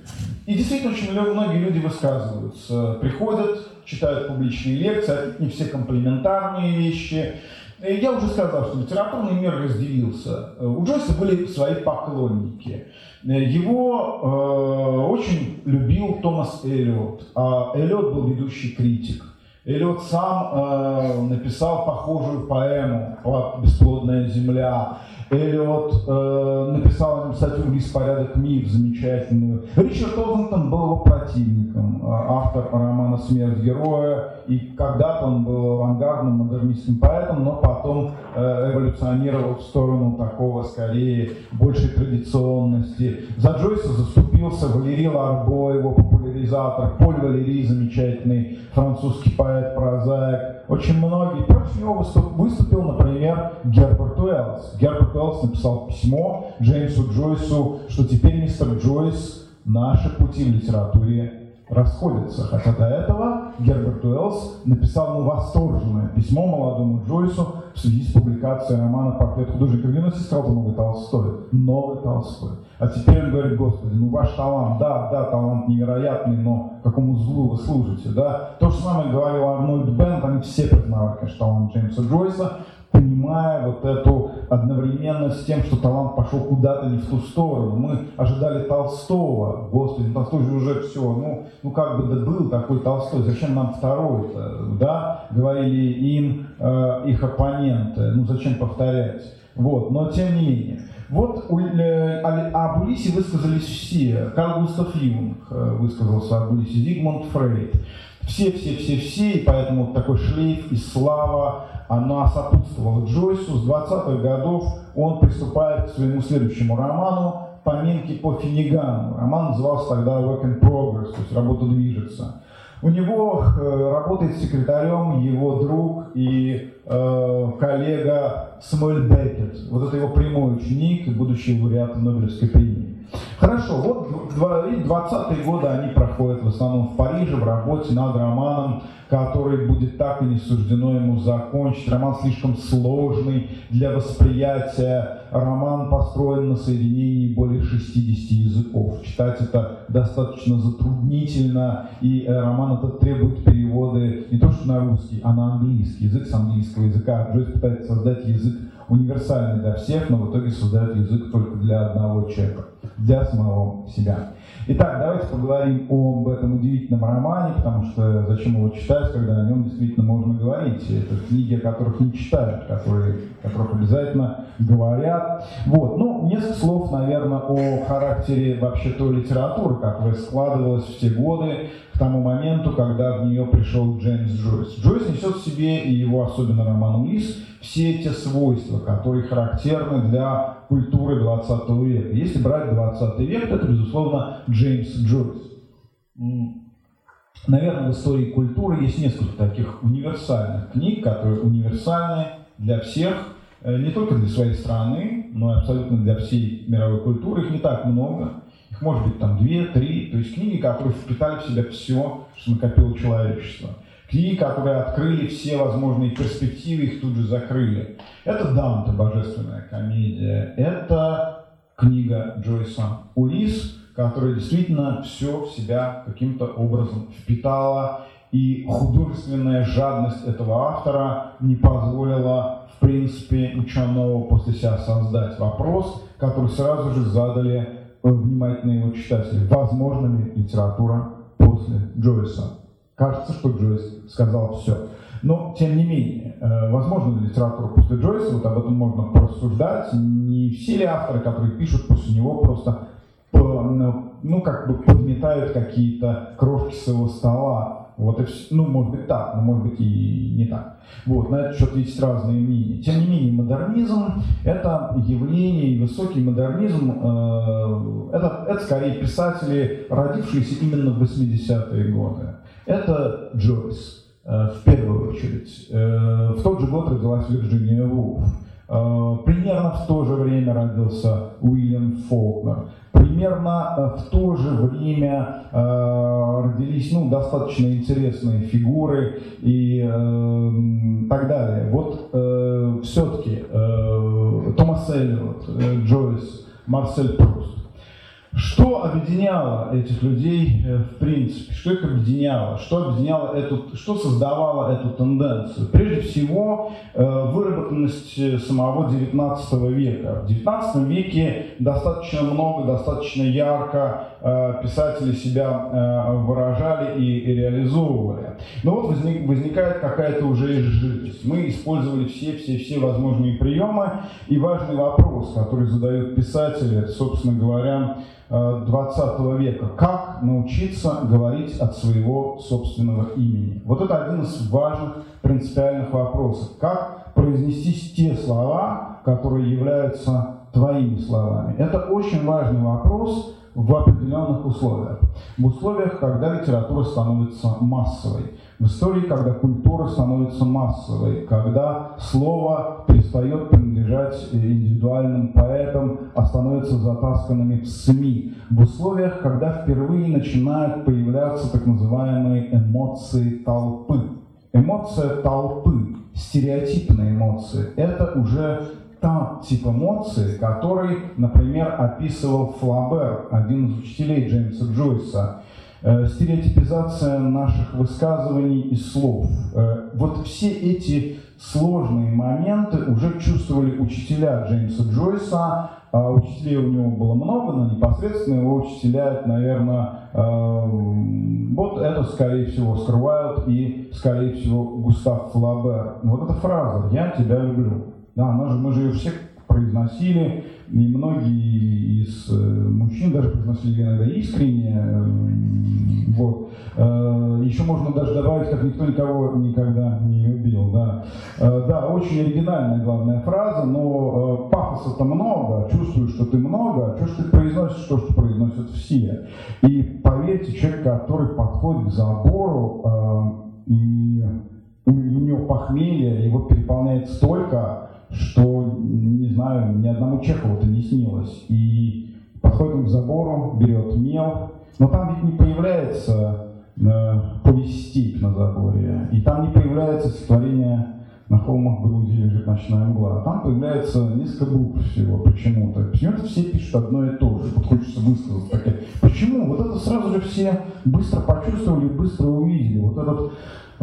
И действительно очень многие люди высказываются, приходят, читают публичные лекции, не все комплементарные вещи. Я уже сказал, что литературный мир разделился. У Джойса были свои поклонники. Его э, очень любил Томас Эллиот, а Эллиот был ведущий критик. Эллиот сам э, написал похожую поэму «Бесплодная земля». Эллиот э, написал им статью «Беспорядок миф» замечательную. Ричард Озентон был его противником, э, автор романа «Смерть героя», и когда-то он был авангардным модернистским поэтом, но потом э, эволюционировал в сторону такого, скорее, большей традиционности. За Джойса заступился Валерий Ларбо, его популяризатор, Поль Валерий, замечательный французский поэт-прозаик. Очень многие. Против него выступил, например, Герберт Уэллс. Герберт Уэллс написал письмо Джеймсу Джойсу, что теперь мистер Джойс наши пути в литературе расходятся. Хотя до этого Герберт Уэллс написал ему восторженное письмо молодому Джойсу в связи с публикацией романа «Портрет художника в юности» сказал, новый Толстой, новый Толстой. А теперь он говорит, Господи, ну ваш талант, да, да, талант невероятный, но какому злу вы служите, да? То же самое говорил Арнольд Бент, они все признавали, конечно, талант Джеймса Джойса, понимая вот эту одновременно с тем, что талант пошел куда-то не в ту сторону. Мы ожидали Толстого, господи, ну Толстой же уже все, ну, ну как бы да был такой Толстой, зачем нам второй-то, да, говорили им э, их оппоненты, ну зачем повторять. Вот, но тем не менее. Вот э, об Улисе высказались все. Карл Густав Юнг э, высказался об Улисе, Зигмунд Фрейд. Все-все-все-все, и поэтому такой шлейф и слава она сопутствовала Джойсу. С 20-х годов он приступает к своему следующему роману «Поминки по Финигану». Роман назывался тогда «Work in Progress», то есть «Работа движется». У него э, работает секретарем его друг и э, коллега Смоль Беккет. Вот это его прямой ученик и будущий лауреат Нобелевской премии. Хорошо, вот 20-е годы они проходят в основном в Париже, в работе над романом, который будет так и не суждено ему закончить. Роман слишком сложный для восприятия. Роман построен на соединении более 60 языков. Читать это достаточно затруднительно, и э, роман этот требует переводы не то что на русский, а на английский язык с английского языка. Джойс пытается создать язык универсальный для всех, но в итоге создает язык только для одного человека, для самого себя. Итак, давайте поговорим об этом удивительном романе, потому что зачем его читать, когда о нем действительно можно говорить. Это книги, о которых не читают, которые, о которых обязательно говорят. Вот. Ну, несколько слов, наверное, о характере вообще той литературы, которая складывалась в те годы, тому моменту, когда в нее пришел Джеймс Джойс. Джойс несет в себе, и его особенно роман «Улисс», все эти свойства, которые характерны для культуры 20 века. Если брать 20 век, то это, безусловно, Джеймс Джойс. Наверное, в истории культуры есть несколько таких универсальных книг, которые универсальны для всех, э, не только для своей страны, но и абсолютно для всей мировой культуры. Их не так много. Может быть там две, три. То есть книги, которые впитали в себя все, что накопило человечество. Книги, которые открыли все возможные перспективы, их тут же закрыли. Это Данте, божественная комедия. Это книга Джойса Улис, которая действительно все в себя каким-то образом впитала. И художественная жадность этого автора не позволила, в принципе, ничего нового после себя создать. Вопрос, который сразу же задали внимательные его читатели. Возможно ли литература после Джойса? Кажется, что Джойс сказал все. Но, тем не менее, э, возможно ли литература после Джойса, вот об этом можно порассуждать. Не все ли авторы, которые пишут после него, просто ну, как бы подметают какие-то крошки своего стола вот и все. Ну, может быть так, но может быть и не так. Вот, на этот счет есть разные мнения. Тем не менее, модернизм – это явление, высокий модернизм э, это, это скорее писатели, родившиеся именно в 80-е годы. Это Джойс, э, в первую очередь. Э, в тот же год родилась Вирджиния Вулф. Э, примерно в то же время родился Уильям Фолкнер. Примерно э, в то же время э, родились ну, достаточно интересные фигуры и так далее. Вот все-таки Томас Эллиот, Джойс, Марсель Пруст. Что объединяло этих людей э, в принципе? Что их объединяло? Что объединяло эту, что создавало эту тенденцию? Прежде всего, э, выработанность э, самого XIX века. В XIX веке достаточно много, достаточно ярко писатели себя выражали и реализовывали. Но вот возник, возникает какая-то уже изжитость. Мы использовали все-все-все возможные приемы. И важный вопрос, который задают писатели, собственно говоря, 20 века. Как научиться говорить от своего собственного имени? Вот это один из важных принципиальных вопросов. Как произнести те слова, которые являются твоими словами? Это очень важный вопрос в определенных условиях. В условиях, когда литература становится массовой в истории, когда культура становится массовой, когда слово перестает принадлежать индивидуальным поэтам, а становится затасканными в СМИ, в условиях, когда впервые начинают появляться так называемые эмоции толпы. Эмоция толпы, стереотипные эмоции, это уже та тип эмоций, который, например, описывал Флабер, один из учителей Джеймса Джойса, стереотипизация наших высказываний и слов. Э, вот все эти сложные моменты уже чувствовали учителя Джеймса Джойса, а учителей у него было много, но непосредственно его учителя, наверное, э, вот это, скорее всего, скрывают и, скорее всего, Густав Флабер. Вот эта фраза «я тебя люблю». Да, она же, мы же ее все произносили, и многие из э, мужчин даже произносили иногда искренне. Э, вот. Э, Еще можно даже добавить, как никто никого никогда не любил. Да, да очень оригинальная главная фраза, но пафоса-то много, чувствую, что ты много, а что ты произносишь то, что произносят все. И поверьте, человек, который подходит к забору, и у него похмелье, его переполняет столько, что, не знаю, ни одному Чехову это не снилось. И подходит к забору, берет мел, но там ведь не появляется э, повестик на заборе, и там не появляется стихотворение на холмах Грузии лежит ночная мгла. Там появляется несколько букв всего почему-то. Почему-то все пишут одно и то же. Вот хочется высказать. Так, почему? Вот это сразу же все быстро почувствовали, быстро увидели. Вот этот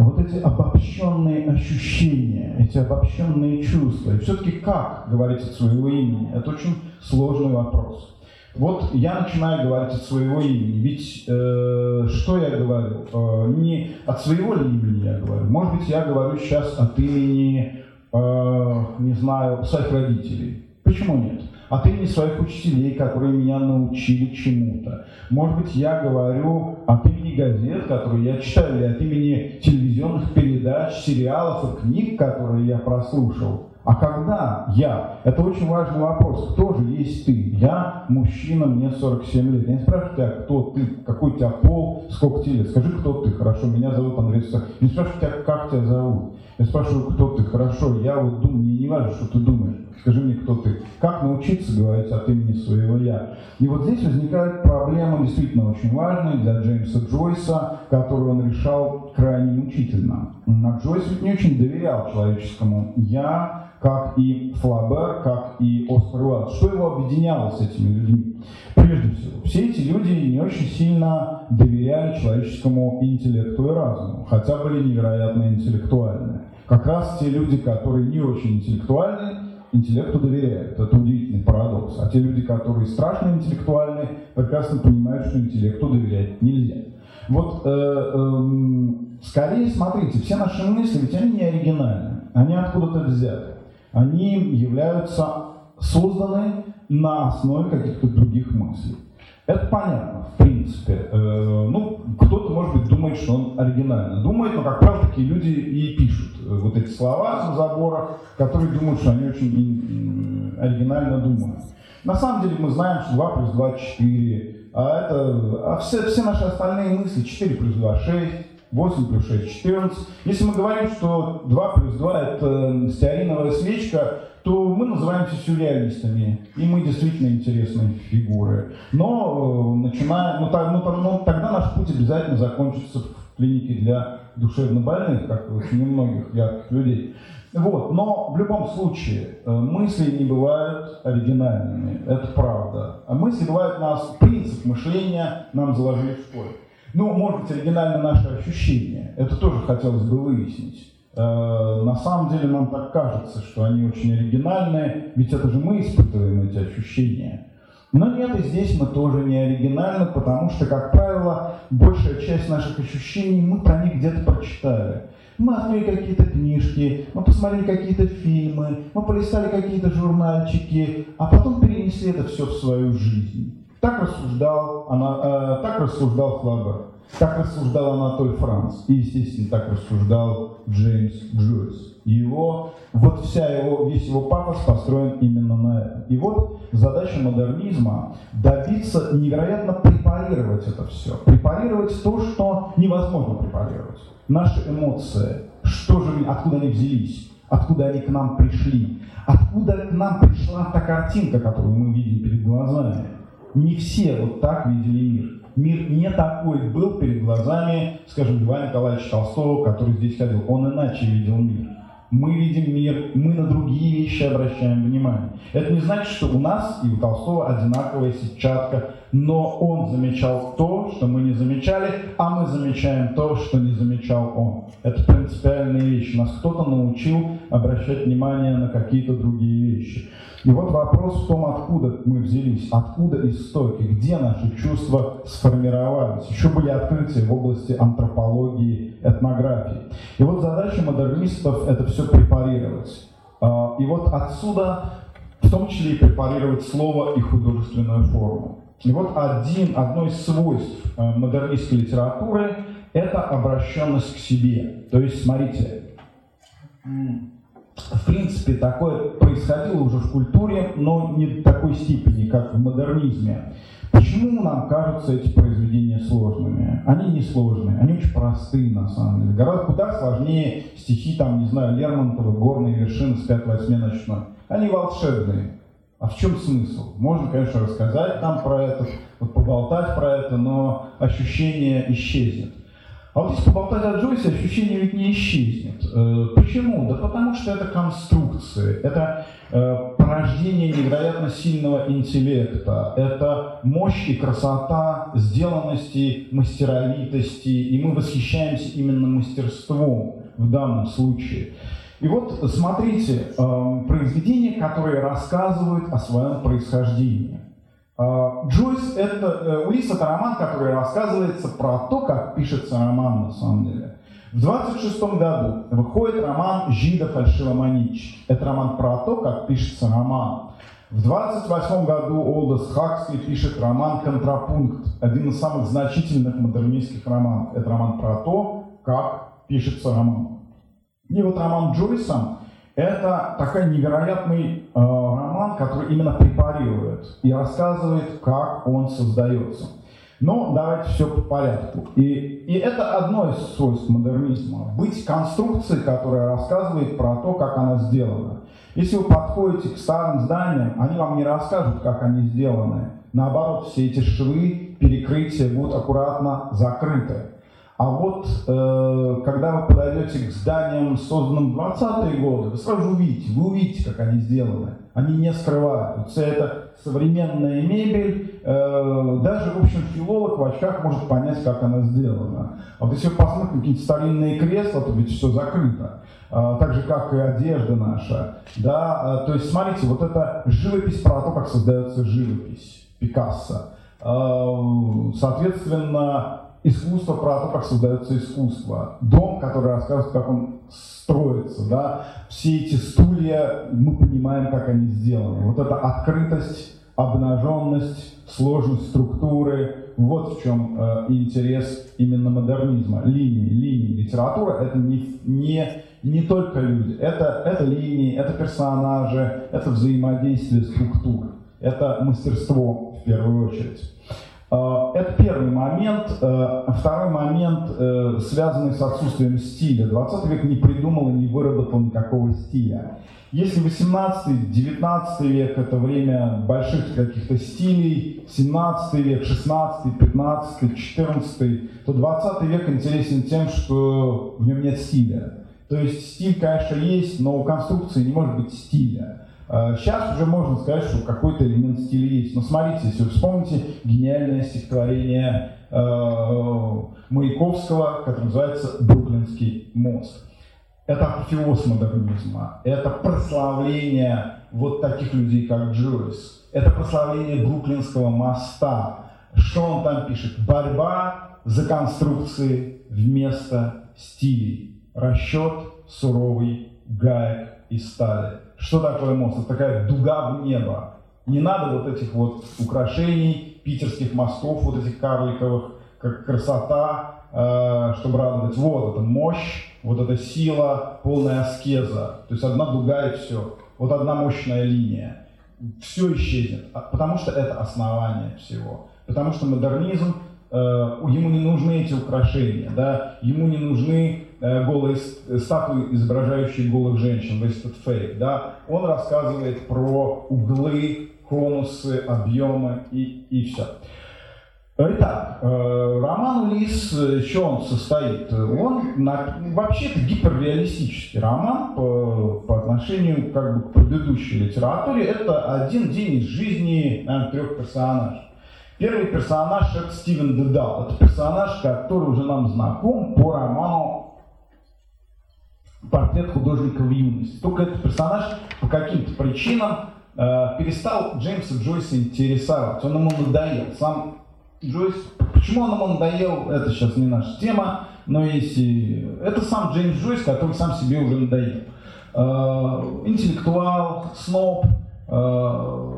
вот эти обобщенные ощущения, эти обобщенные чувства. И все-таки как говорить от своего имени? Это очень сложный вопрос. Вот я начинаю говорить от своего имени. Ведь э, что я говорю? Э, не от своего ли имени я говорю. Может быть, я говорю сейчас от имени, э, не знаю, своих родителей. Почему нет? От имени своих учителей, которые меня научили чему-то. Может быть, я говорю от имени газет, которые я читаю, или от имени телевизионных передач, сериалов и книг, которые я прослушал. А когда я? Это очень важный вопрос. Кто же есть ты? Я мужчина, мне 47 лет. Я не спрашиваю тебя, кто ты, какой у тебя пол, сколько тебе лет. Скажи, кто ты. Хорошо, меня зовут Андрей Сусак. Не спрашиваю тебя, как тебя зовут. Я спрашиваю, кто ты. Хорошо, я вот думаю, мне не важно, что ты думаешь. Скажи мне, кто ты. Как научиться говорить от имени своего «я»? И вот здесь возникает проблема действительно очень важная для Джеймса Джойса, которую он решал крайне мучительно. А Джойс ведь не очень доверял человеческому «я», как и Флабер, как и Оскар Уайлд. Что его объединяло с этими людьми? Прежде всего, все эти люди не очень сильно доверяли человеческому интеллекту и разуму, хотя были невероятно интеллектуальны. Как раз те люди, которые не очень интеллектуальны, интеллекту доверяют. Это удивительный парадокс. А те люди, которые страшно интеллектуальны, прекрасно понимают, что интеллекту доверять нельзя. Вот, э, э, скорее, смотрите, все наши мысли, ведь они не оригинальны, они откуда-то взяты. Они являются созданы на основе каких-то других мыслей. Это понятно, в принципе. Э, ну, кто-то, может быть, думает, что он оригинально думает, но, как правило, такие люди и пишут э, вот эти слова на заборах, которые думают, что они очень оригинально думают. На самом деле мы знаем, что 2 плюс 2 – 4, а, это, а все, все наши остальные мысли 4 плюс 2 – 6, 8 плюс 6 – 14. Если мы говорим, что 2 плюс 2 – это стеариновая свечка, то мы называемся сюрреалистами, и мы действительно интересные фигуры. Но, э, начиная, ну, так, ну, ну, тогда наш путь обязательно закончится в клинике для душевнобольных, как очень немногих ярких людей. Вот. Но в любом случае э, мысли не бывают оригинальными, это правда. А мысли бывают у нас, принцип мышления нам заложили в школе. Ну, может быть, оригинально наши ощущения. Это тоже хотелось бы выяснить. Э, на самом деле нам так кажется, что они очень оригинальные, ведь это же мы испытываем эти ощущения. Но нет, и здесь мы тоже не оригинальны, потому что, как правило, большая часть наших ощущений мы про них где-то прочитали. Мы открыли какие-то книжки, мы посмотрели какие-то фильмы, мы полистали какие-то журнальчики, а потом перенесли это все в свою жизнь. Так рассуждал, она, э, так рассуждал Флабер. Так рассуждал Анатоль Франц. И, естественно, так рассуждал Джеймс Джойс. Его, вот вся его, весь его пафос построен именно на этом. И вот задача модернизма добиться невероятно препарировать это все. Препарировать то, что невозможно препарировать. Наши эмоции, что же, откуда они взялись, откуда они к нам пришли, откуда к нам пришла та картинка, которую мы видим перед глазами. Не все вот так видели мир. Мир не такой был перед глазами, скажем, Льва Николаевича Толстого, который здесь ходил. Он иначе видел мир. Мы видим мир, мы на другие вещи обращаем внимание. Это не значит, что у нас и у Толстого одинаковая сетчатка, но он замечал то, что мы не замечали, а мы замечаем то, что не замечал он. Это принципиальные вещи. Нас кто-то научил обращать внимание на какие-то другие вещи. И вот вопрос в том, откуда мы взялись, откуда истоки, где наши чувства сформировались. Еще были открытия в области антропологии, этнографии. И вот задача модернистов это все препарировать. А, и вот отсюда в том числе и препарировать слово и художественную форму. И вот один, одно из свойств э, модернистской литературы – это обращенность к себе. То есть, смотрите, в принципе, такое происходило уже в культуре, но не в такой степени, как в модернизме. Почему нам кажутся эти произведения сложными? Они не сложные, они очень простые на самом деле. Гораздо куда сложнее стихи, там, не знаю, Лермонтова «Горные вершины» с 5-8 ночной. Они волшебные. А в чем смысл? Можно, конечно, рассказать там про это, вот поболтать про это, но ощущение исчезнет. А вот если поболтать о Джойсе, ощущение ведь не исчезнет. Э, почему? Да потому что это конструкции, это э, порождение невероятно сильного интеллекта, это мощь и красота сделанности, мастеровитости, и мы восхищаемся именно мастерством в данном случае. И вот смотрите, э, произведения, которые рассказывают о своем происхождении. А, Джойс это, э, Улисс это роман, который рассказывается про то, как пишется роман на самом деле. В 26 году выходит роман «Жида фальшивомонетчик». Это роман про то, как пишется роман. В 28 году Олдос Хаксли пишет роман «Контрапункт», один из самых значительных модернистских романов. Это роман про то, как пишется роман. И вот роман Джойса это такой невероятный э, роман, который именно препарирует и рассказывает, как он создается. Но давайте все по порядку. И, и это одно из свойств модернизма. Быть конструкцией, которая рассказывает про то, как она сделана. Если вы подходите к старым зданиям, они вам не расскажут, как они сделаны. Наоборот, все эти швы, перекрытия будут аккуратно закрыты. А вот э, когда вы подойдете к зданиям, созданным в 20-е годы, вы сразу увидите, вы увидите, как они сделаны. Они не скрывают. Вся эта современная мебель, э, даже, в общем, филолог в очках может понять, как она сделана. А вот если вы посмотрите какие-то старинные кресла, то ведь все закрыто. Э, так же, как и одежда наша. Да? Э, то есть, смотрите, вот это живопись про то, как создается живопись Пикассо. Э, соответственно, искусство про то, как создается искусство. Дом, который рассказывает, как он строится. Да? Все эти стулья, мы понимаем, как они сделаны. Вот эта открытость, обнаженность, сложность структуры, вот в чем э, интерес именно модернизма. Линии, линии. Литература — это не, не, не только люди. Это, это линии, это персонажи, это взаимодействие структур. Это мастерство в первую очередь. Э, это первый момент. Э, второй момент, э, связанный с отсутствием стиля. 20 век не придумал и не выработал никакого стиля. Если 18-19 век это время больших каких-то стилей, 17 век, 16, 15, 14, то 20 век интересен тем, что в нем нет стиля. То есть стиль, конечно, есть, но у конструкции не может быть стиля. Сейчас э, уже можно сказать, что какой-то элемент стиля есть. Но смотрите, если вы вспомните гениальное стихотворение э, Маяковского, которое называется «Бруклинский мост». Это апофеоз модернизма, это прославление вот таких людей, как Джойс. Это прославление Бруклинского моста. Что он там пишет? Борьба за конструкции вместо стилей. Расчет суровый гаек и стали. Что такое мост? Это такая дуга в небо. Не надо вот этих вот украшений, питерских мостов, вот этих карликовых, как красота, э, чтобы радовать. Вот это мощь, вот эта сила, полная аскеза. То есть одна дуга и все. Вот одна мощная линия. Все исчезнет, а, потому что это основание всего. Потому что модернизм, э, ему не нужны эти украшения, да? ему не нужны голые статуи, изображающие голых женщин, весь этот фейк, да, он рассказывает про углы, конусы, объемы и, и все. Итак, э, роман «Улисс», еще он состоит? Он на, вообще это гиперреалистический роман по, по отношению как бы, к предыдущей литературе. Это один день из жизни наверное, трех персонажей. Первый персонаж – это Стивен Дедал. Это персонаж, который уже нам знаком по роману портрет художника в юности. Только этот персонаж по каким-то причинам э, перестал Джеймса Джойса интересовать. Он ему надоел. Сам Джойс, почему он ему надоел, это сейчас не наша тема, но если... Это сам Джеймс Джойс, который сам себе уже надоел. Э, интеллектуал, сноб, э,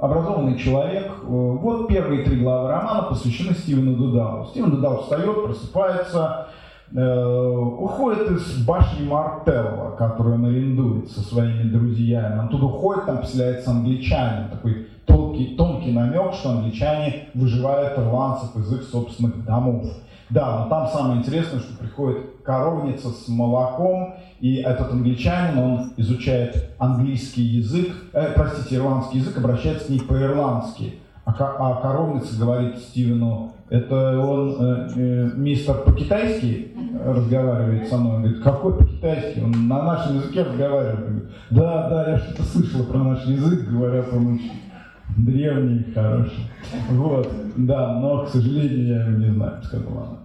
образованный человек. Вот первые три главы романа посвящены Стивену Дудалу. Стивен Дудал встает, просыпается, Э, уходит из башни Мартелла, которую он арендует со своими друзьями. Он туда уходит, там поселяется англичанин. Такой тонкий, тонкий намек, что англичане выживают ирландцев из их собственных домов. Да, но там самое интересное, что приходит коровница с молоком, и этот англичанин, он изучает английский язык, э, простите, ирландский язык, обращается к ней по-ирландски. А, а коровница говорит Стивену, это он, э, э, мистер по-китайски разговаривает со мной. Он говорит, какой по-китайски? Он на нашем языке разговаривает. Говорит, да, да, я что-то слышал про наш язык, говорят, он очень древний, хороший. Вот, да, но, к сожалению, я его не знаю, сказала она.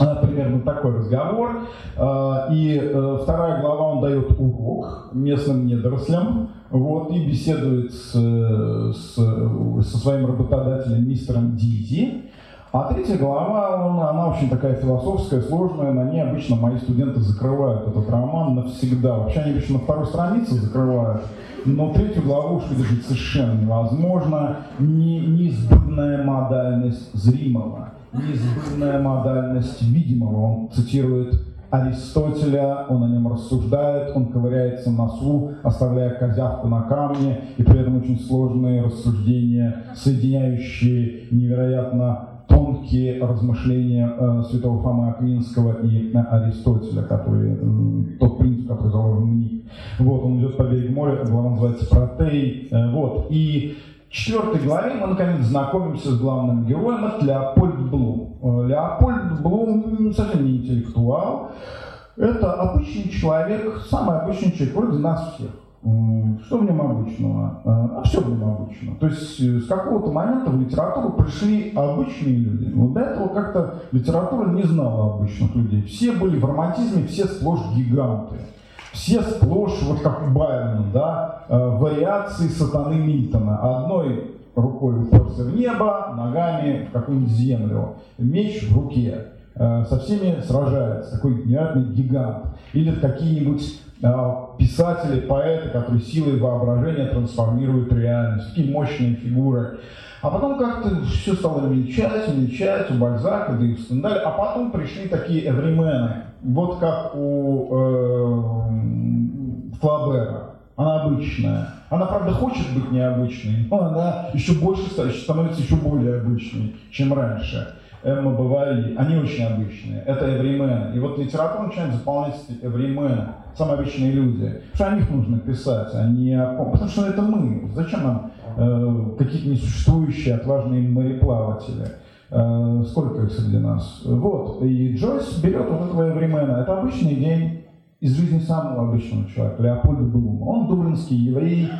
А, примерно такой разговор. А, и э, вторая глава, он дает урок местным недорослям, вот, и беседует с, с, со своим работодателем мистером Диди. А третья глава, он, она очень такая философская, сложная, на ней обычно мои студенты закрывают этот роман навсегда. Вообще они обычно на второй странице закрывают, но третью главу уж выдержать совершенно невозможно. Не, неизбывная модальность зримого, неизбывная модальность видимого. Он цитирует Аристотеля, он о нем рассуждает, он ковыряется в носу, оставляя козявку на камне, и при этом очень сложные рассуждения, соединяющие невероятно тонкие размышления э, святого Фомы Аквинского и э, Аристотеля, который, э, тот принцип, который заложен в них. Вот, он идет по берегу моря, глава называется Протей. Э, вот, и в четвертой главе мы наконец знакомимся с главным героем, это Леопольд Блум. Э, Леопольд Блум совсем не интеллектуал, это обычный человек, самый обычный человек, вроде нас всех. Что в нем обычного? А все в нем обычно. То есть э, с какого-то момента в литературу пришли обычные люди. Вот до этого как-то литература не знала обычных людей. Все были в романтизме, все сплошь гиганты. Все сплошь, вот как у да, э, вариации сатаны Мильтона. Одной рукой уперся в небо, ногами в какую-нибудь землю. Меч в руке. Э, со всеми сражается. Такой невероятный гигант. Или какие-нибудь писатели, поэты, которые силой воображения трансформируют реальность, такие мощные фигуры. А потом как-то все стало мельчать, мельчать у Бальзака, да и у Стендаля, а потом пришли такие эвримены, вот как у э, Флабера. Она обычная. Она, правда, хочет быть необычной, но она еще больше становится еще более обычной, чем раньше. Эмма Бавари, они очень обычные. Это эвримены. И вот литература начинает заполнять эвримены самые обычные люди. Потому что о них нужно писать, а не о. Потому что это мы. Зачем нам э, какие-то несуществующие отважные мореплаватели? Э, сколько их среди нас? Вот. И Джойс берет вот этого Эвримена. Это обычный день из жизни самого обычного человека, Леопольда Блума. Он дублинский еврей,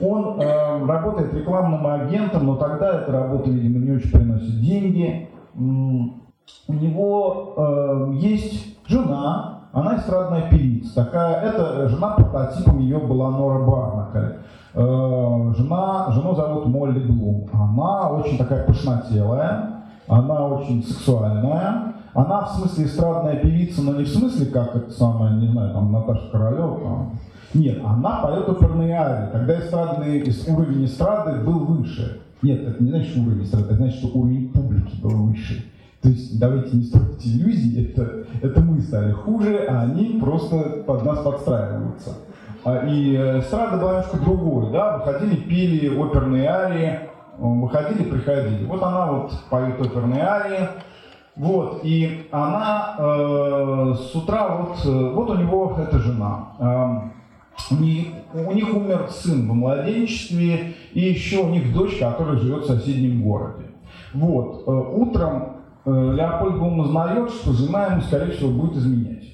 он э, работает рекламным агентом, но тогда эта работа, видимо, не очень приносит деньги. У него э, есть жена, она эстрадная певица. Такая, это жена прототипом ее была Нора Барнакаль. Э, жена, жену зовут Молли Блум. Она очень такая пышнотелая, она очень сексуальная. Она в смысле эстрадная певица, но не в смысле, как это самая, не знаю, там Наташа Королева. Нет, она поет оперные арии. Тогда эстрадный, уровень эстрады был выше. Нет, это не значит, что уровень эстрады, это значит, что уровень публики был выше. То есть давайте не строить иллюзии, это, это мы стали хуже, а они просто под нас подстраиваются. А, и эстрада была немножко другой, да, выходили, пели оперные арии, выходили, приходили. Вот она вот поет оперные арии, вот, и она э, с утра, вот, вот у него эта жена. У, них, умер сын в младенчестве, и еще у них дочь, которая живет в соседнем городе. Вот, э, утром Э, Леопольд Блум узнает, что жена ему, скорее всего, будет изменять.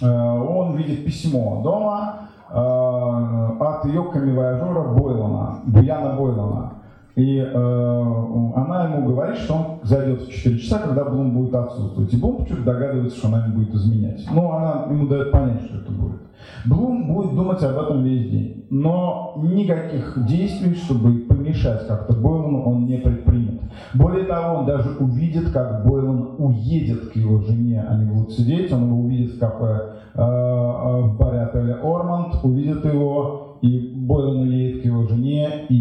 Э, он видит письмо дома от ее камевояжера Бойлана, Буяна Бойлана. И э, она ему говорит, что он зайдет в 4 часа, когда Блум будет отсутствовать. И Блум почему-то догадывается, что она ему будет изменять. Но она ему дает понять, что это будет. Блум будет думать об этом весь день. Но никаких действий, чтобы помешать как-то Бойлану, он не предпримет. Более того, он даже увидит, как Бойлан уедет к его жене. Они будут сидеть, он его увидит в кафе э, э, в баре отеля Орманд, увидит его, и Бойлан уедет к его жене, и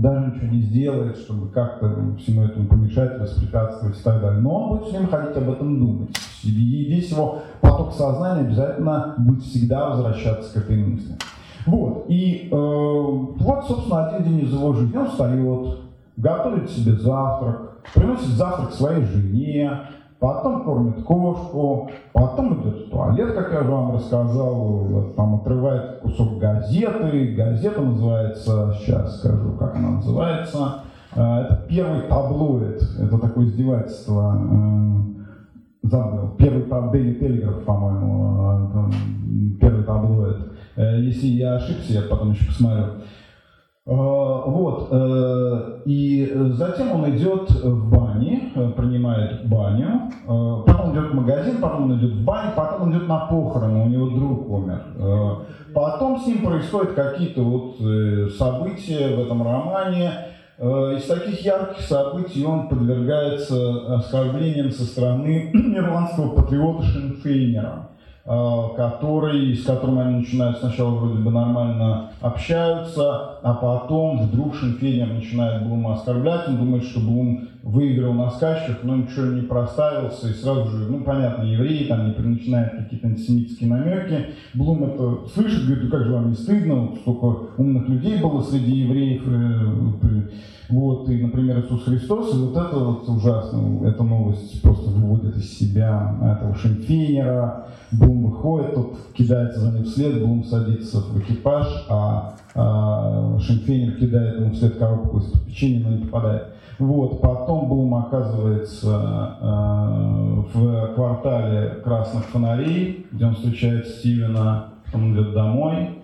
даже ничего не сделает, чтобы как-то всему этому помешать, воспрепятствовать и так далее. Но он будет все время ходить об этом думать. И весь его поток сознания обязательно будет всегда возвращаться к этой мысли. Вот, и э, вот, собственно, один день из его жизни. Он встает, готовит себе завтрак, приносит завтрак своей жене, потом кормит кошку, потом идет в туалет, как я вам рассказал, там отрывает кусок газеты, газета называется, сейчас скажу, как она называется, э, это первый таблоид, это такое издевательство, э, забыл, первый Daily Telegraph, по-моему, э, первый таблоид. Если я ошибся, я потом еще посмотрю. Э, вот, э, и затем он идет в бане, э, принимает баню, потом идет в магазин, потом он идет в баню, потом он идет на похороны, у него друг умер. Потом с ним происходят какие-то вот события в этом романе, из таких ярких событий он подвергается оскорблениям со стороны ирландского патриота Шенфейнера. Э, который, с которым они начинают сначала вроде бы нормально общаются, а потом вдруг Шенфельдер начинает Блума оскорблять, он думает, что Блум выиграл на скачках, но ничего не проставился, и сразу же, ну, понятно, евреи там не начинают какие-то антисемитские намеки. Блум это слышит, говорит, ну как же вам не стыдно, вот столько умных людей было среди евреев, э, вот, и, например, Иисус Христос, и вот это вот ужасно, эта новость просто выводит из себя этого Шенфейнера, Блум выходит, тот кидается за ним вслед, Блум садится в экипаж, а, а Шенфейнер кидает ему вслед коробку из-под печенья, но не попадает. Вот, потом Блум оказывается э, в квартале красных фонарей, где он встречает Стивена, потом идет домой.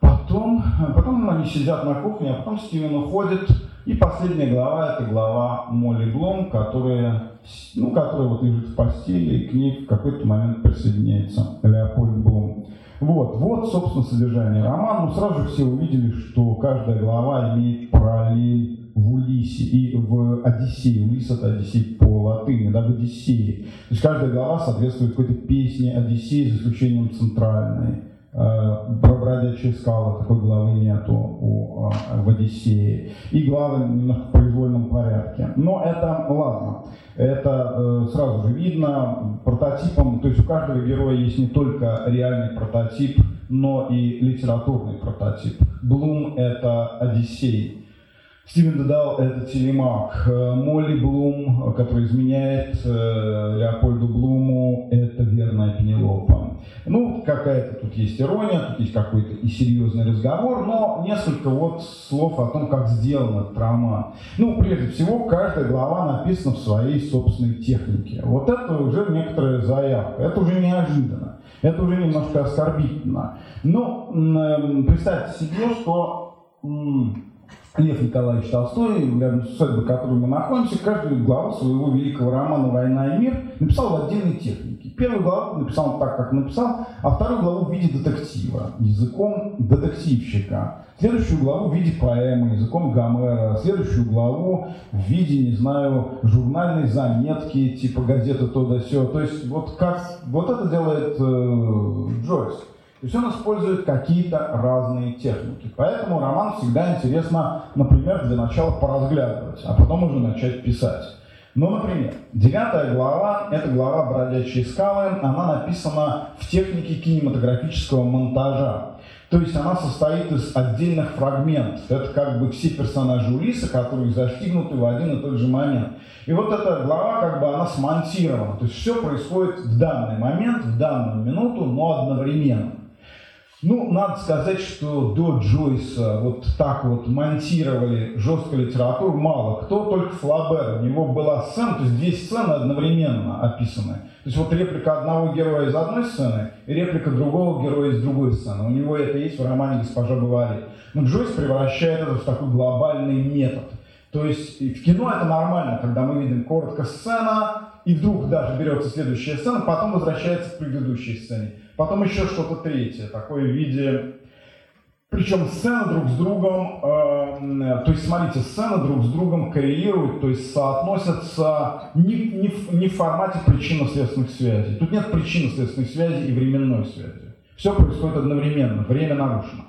Потом, потом они сидят на кухне, а потом Стивен уходит. И последняя глава – это глава Молли Блум, которая, ну, которая вот лежит в постели, и к ней в какой-то момент присоединяется Леопольд Блум. Вот, вот, собственно, содержание романа. Ну, сразу же все увидели, что каждая глава имеет параллель в Улисе и в Одиссее. Улис это Одиссей по латыни, да, в Одиссее. То есть каждая глава соответствует какой-то песне Одиссеи, за исключением центральной. Про э, бродячие скалы такой главы нету у, э, в Одиссее. И главы немножко в произвольном порядке. Но это, ладно, это э, сразу же видно прототипом, то есть у каждого героя есть не только реальный прототип, но и литературный прототип. Блум – это Одиссей. Стивен Дедал – это телемак. Молли Блум, который изменяет э, Леопольду Блуму, это верная Пенелопа. Ну, какая-то тут есть ирония, тут есть какой-то и серьезный разговор, но несколько вот слов о том, как сделан этот роман. Ну, прежде всего, каждая глава написана в своей собственной технике. Вот это уже некоторая заявка, это уже неожиданно, это уже немножко оскорбительно. Но ну, представьте себе, что Лев Николаевич Толстой, рядом с усадьбой, в которой мы находимся, каждую главу своего великого романа «Война и мир» написал в отдельной технике. Первую главу написал так, как написал, а вторую главу в виде детектива, языком детективщика. Следующую главу в виде поэмы, языком Гомера. Следующую главу в виде, не знаю, журнальной заметки, типа газеты то да сё. То есть вот как вот это делает э, Джойс. То есть он использует какие-то разные техники. Поэтому роман всегда интересно, например, для начала поразглядывать, а потом уже начать писать. Ну, например, девятая глава, это глава «Бродячие скалы», она написана в технике кинематографического монтажа. То есть она состоит из отдельных фрагментов. Это как бы все персонажи Улиса, которые застигнуты в один и тот же момент. И вот эта глава, как бы она смонтирована. То есть все происходит в данный момент, в данную минуту, но одновременно. Ну, надо сказать, что до Джойса вот так вот монтировали жесткую литературу мало. Кто только Флабер. У него была сцена, то есть две сцены одновременно описаны. То есть вот реплика одного героя из одной сцены и реплика другого героя из другой сцены. У него это есть в романе «Госпожа Бавари». Но Джойс превращает это в такой глобальный метод. То есть в кино это нормально, когда мы видим коротко сцена, и вдруг даже берется следующая сцена, потом возвращается к предыдущей сцене. Потом еще что-то третье, такое в виде... Причем сцены друг с другом, э, то есть, смотрите, сцены друг с другом коррелируют, то есть соотносятся не, не, не в формате причинно-следственных связей. Тут нет причинно-следственной связи и временной связи. Все происходит одновременно, время нарушено.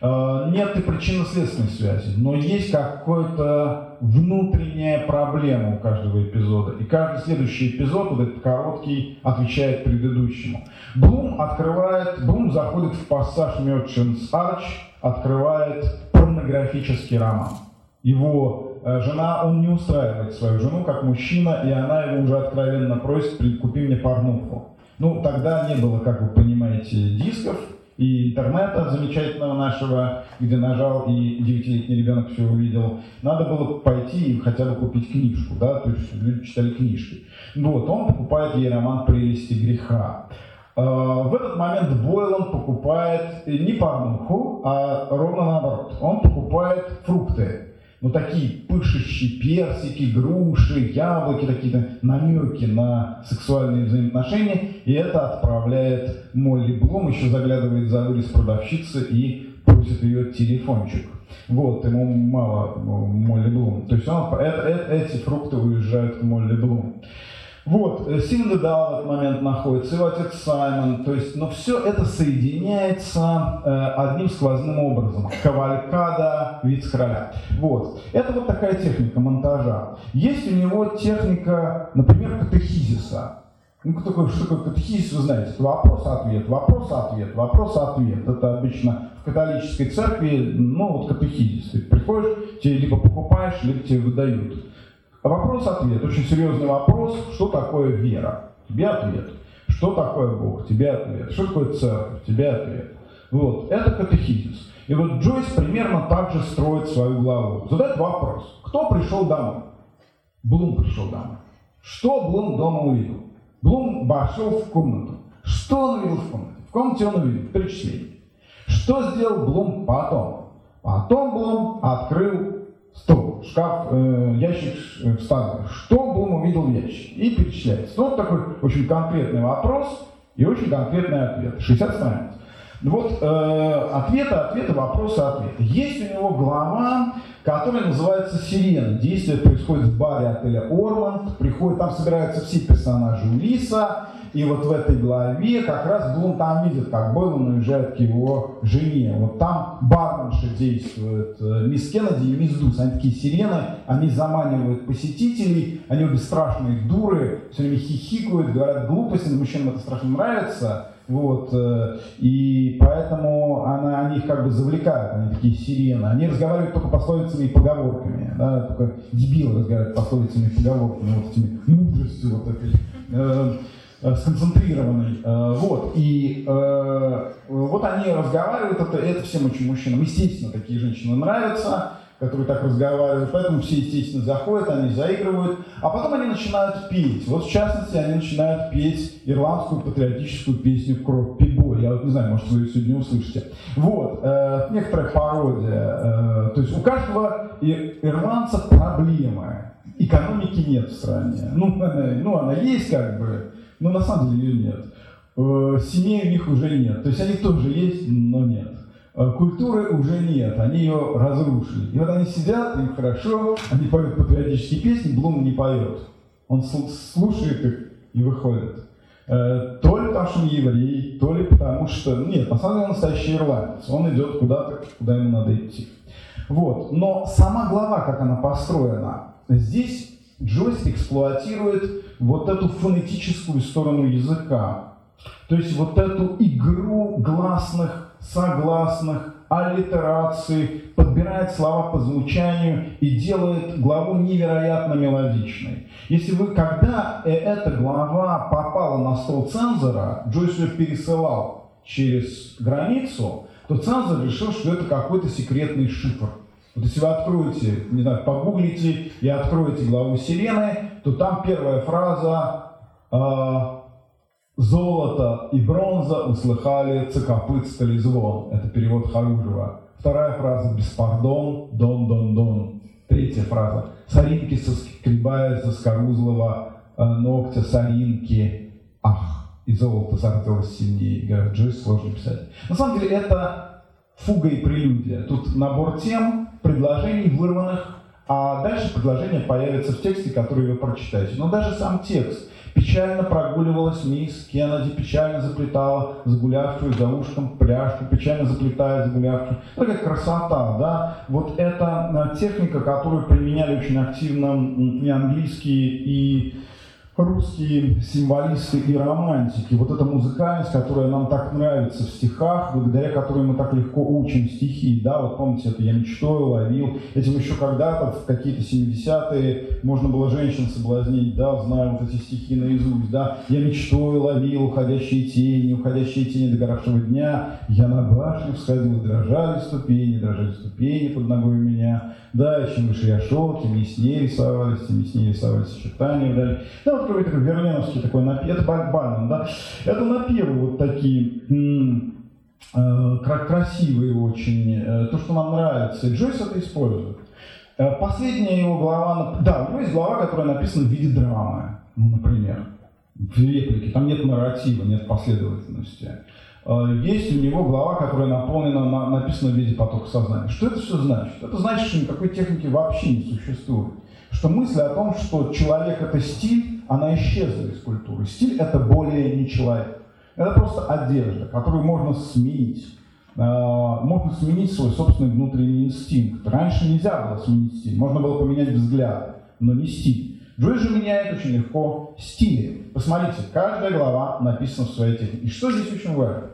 Э, нет и причинно-следственной связи, но есть какая-то внутренняя проблема у каждого эпизода. И каждый следующий эпизод, вот этот короткий, отвечает предыдущему. Блум открывает, Блум заходит в пассаж Merchant's Arch, открывает порнографический роман. Его э, жена, он не устраивает свою жену как мужчина, и она его уже откровенно просит, купи мне порнуху. Ну, тогда не было, как вы понимаете, дисков, и интернета замечательного нашего, где нажал и девятилетний ребенок все увидел. Надо было пойти и хотя бы купить книжку, да, то есть люди читали книжки. Вот, он покупает ей роман «Прелести греха». А, в этот момент Бойлан покупает не порнуху, а ровно наоборот. Он покупает фрукты ну, такие пышущие персики, груши, яблоки, такие намеки на сексуальные взаимоотношения, и это отправляет Молли Блум, еще заглядывает за вырез продавщицы и просит ее телефончик. Вот, ему мало ну, Молли Блум. То есть он, это, это, эти фрукты уезжают к Молли Блум. Вот, э, Синдедал в этот момент находится, его отец Саймон, то есть, но все это соединяется э, одним сквозным образом. Кавалькада вице-короля. Вот. Это вот такая техника монтажа. Есть у него техника, например, катехизиса. Ну, такое, что такое катехизис, вы знаете, вопрос-ответ, вопрос-ответ, вопрос-ответ. Это обычно в католической церкви, ну, вот катехизис. Ты приходишь, тебе либо покупаешь, либо тебе выдают. Вопрос-ответ. Очень серьезный вопрос. Что такое вера? Тебе ответ. Что такое Бог? Тебе ответ. Что такое церковь? Тебе ответ. Вот. Это катехизис. И вот Джойс примерно так же строит свою главу. Задает вопрос. Кто пришел домой? Блум пришел домой. Что Блум дома увидел? Блум вошел в комнату. Что он увидел в комнате? В комнате он увидел перечисление. Что сделал Блум потом? Потом Блум открыл стол, шкаф, э, ящик э, вставлен. Что Блум увидел в ящике? И перечисляется. Вот такой очень конкретный вопрос и очень конкретный ответ. 60 страниц. Вот э, ответы, ответы, вопросы, ответы. Есть у него глава, которая называется «Сирена». Действие происходит в баре отеля «Орланд». Приходит, там собираются все персонажи Улиса. И вот в этой главе как раз Блум там видит, как Бойлан уезжает к его жене. Вот там барменша действует, э, мисс Кеннеди и мисс Дус. Они такие сирены, они заманивают посетителей, они обе страшные дуры, все время хихикают, говорят глупости, но мужчинам это страшно нравится. Вот, э, и поэтому она, они их как бы завлекают, они такие сирены. Они разговаривают только пословицами и поговорками. Да, только дебилы разговаривают пословицами и поговорками, вот этими мудростью вот этой. Э, сконцентрированный. Э, вот. И э, вот они разговаривают, это, это всем очень мужчинам. Естественно, такие женщины нравятся, которые так разговаривают, поэтому все, естественно, заходят, они заигрывают, а потом они начинают петь. Вот, в частности, они начинают петь ирландскую патриотическую песню «Кровь Пибой». Я вот не знаю, может, вы ее сегодня услышите. Вот, э, некоторая пародия. Э, то есть у каждого ирландца проблемы. Экономики нет в стране. Ну, она, ну, она есть как бы, но на самом деле ее нет. Э, семей у них уже нет. То есть они тоже есть, но нет. Э, культуры уже нет, они ее разрушили. И вот они сидят, им хорошо, они поют патриотические песни, Блум не поет. Он слушает их и выходит. Э, то ли потому, что он еврей, то ли потому, что... Нет, на самом деле он настоящий ирландец. Он идет куда-то, куда ему надо идти. Вот. Но сама глава, как она построена, здесь Джойс эксплуатирует вот эту фонетическую сторону языка. То есть вот эту игру гласных, согласных, аллитерации, подбирает слова по звучанию и делает главу невероятно мелодичной. Если вы, когда э, эта глава попала на стол цензора, Джойс ее пересылал через границу, то цензор решил, что это какой-то секретный шифр. Вот если вы откроете, не знаю, погуглите и откроете главу Сирены, то там первая фраза э, «Золото и бронза услыхали цикопыцкали звон». Это перевод Харужева. Вторая фраза «Беспардон, дон, дон, дон». Третья фраза «Соринки соскребая за скорузлого э, ногтя соринки, ах, и золото зарделось сильнее». Говорят, Джойс сложно писать. На самом деле это фуга и прелюдия. Тут набор тем, предложений, вырванных, а дальше предложение появится в тексте, который вы прочитаете. Но даже сам текст. Печально прогуливалась мисс Кеннеди, печально заплетала загулявшую за ушком пряжку, печально заплетая загулявшую. Такая красота, да? Вот это э, техника, которую применяли очень активно и английские, и русские символисты и романтики. Вот эта музыкальность, которая нам так нравится в стихах, благодаря которой мы так легко учим стихи. Да, вот помните, это я мечтой ловил. Этим еще когда-то, в какие-то 70-е, можно было женщин соблазнить, да, знаю вот эти стихи наизусть, да. Я мечтой ловил уходящие тени, уходящие тени догоравшего дня. Я на башню всходил, дрожали ступени, дрожали ступени под ногой у меня. Да, чем выше я шел, тем яснее рисовались, тем яснее рисовались очертания вдали. Да, вот какой-то верленовский такой напев, это Бальбанин, да, это напевы вот такие, э, красивые очень, э, то, что нам нравится, и Джойс это использует. Э, последняя его глава, да, у него есть глава, которая написана в виде драмы, ну, например, в реплике, там нет нарратива, нет последовательности. Есть у него глава, которая наполнена, написана в виде потока сознания. Что это все значит? Это значит, что никакой техники вообще не существует. Что мысль о том, что человек это стиль, она исчезла из культуры. Стиль – это более не человек. Это просто одежда, которую можно сменить. А, можно сменить свой собственный внутренний инстинкт. Раньше нельзя было сменить стиль. Можно было поменять взгляды, но не стиль. Джой же меняет очень легко стили. Посмотрите, каждая глава написана в своей технике. И что здесь очень важно?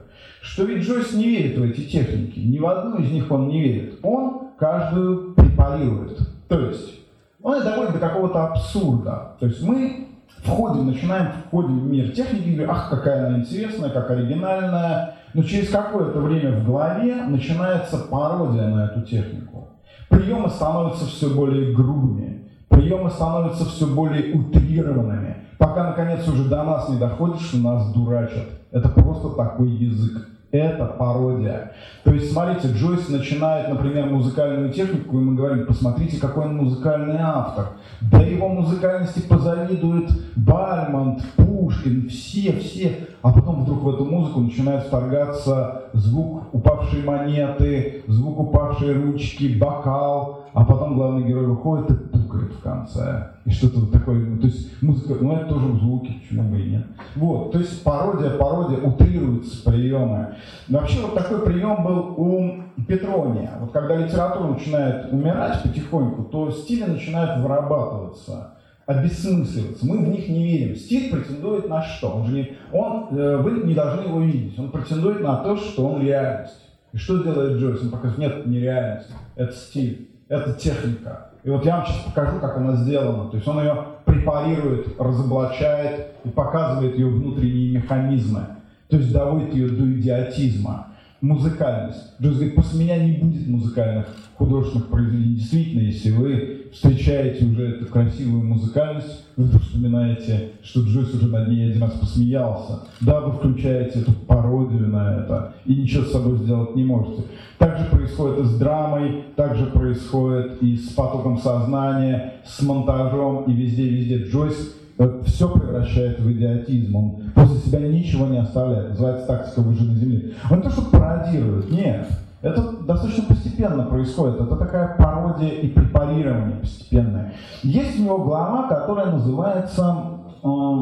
Что ведь Джойс не верит в эти техники. Ни в одну из них он не верит. Он каждую препарирует. То есть он доводит до какого-то абсурда. То есть мы входим, начинаем, входим в мир техники, говорим, ах, какая она интересная, как оригинальная. Но через какое-то время в голове начинается пародия на эту технику. Приемы становятся все более грубыми, приемы становятся все более утрированными, пока наконец уже до нас не доходит, что нас дурачат. Это просто такой язык это пародия. То есть, смотрите, Джойс начинает, например, музыкальную технику, и мы говорим, посмотрите, какой он музыкальный автор. Да его музыкальности позавидует Бальмонт, Пушкин, все-все. А потом вдруг в эту музыку начинает вторгаться звук упавшей монеты, звук упавшей ручки, бокал, а потом главный герой выходит и пукает в конце. И что-то вот такое, ну, то есть музыка, ну это тоже звуки, почему бы и нет. Вот, то есть пародия, пародия, утрируются приемы. Но вообще вот такой прием был у Петрония. Вот когда литература начинает умирать потихоньку, то стили начинают вырабатываться обессмысливаться. Мы в них не верим. Стиль претендует на что? Он же не, он, э, вы не должны его видеть. Он претендует на то, что он реальность. И что делает Джойс? Он показывает, нет, это не реальность, это стиль это техника. И вот я вам сейчас покажу, как она сделана. То есть он ее препарирует, разоблачает и показывает ее внутренние механизмы. То есть доводит ее до идиотизма музыкальность. Джойс говорит, после меня не будет музыкальных художественных произведений. Действительно, если вы встречаете уже эту красивую музыкальность, вы вспоминаете, что Джойс уже над ней один раз посмеялся. Да, вы включаете эту пародию на это и ничего с собой сделать не можете. Так же происходит и с драмой, так же происходит и с потоком сознания, с монтажом и везде-везде. Джойс все превращает в идиотизм. Он после себя ничего не оставляет. Называется тактика выжженной земли. Он не то, что пародирует, нет. Это достаточно постепенно происходит. Это такая пародия и препарирование постепенное. Есть у него глава, которая называется э,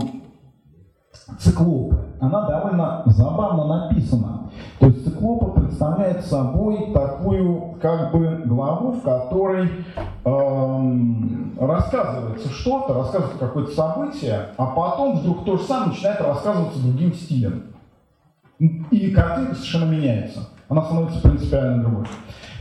циклопы. Она довольно забавно написана. То есть циклопы представляет собой такую как бы главу, в которой эм, рассказывается что-то, рассказывается какое-то событие, а потом вдруг то же самое начинает рассказываться другим стилем. И картинка совершенно меняется. Она становится принципиально другой.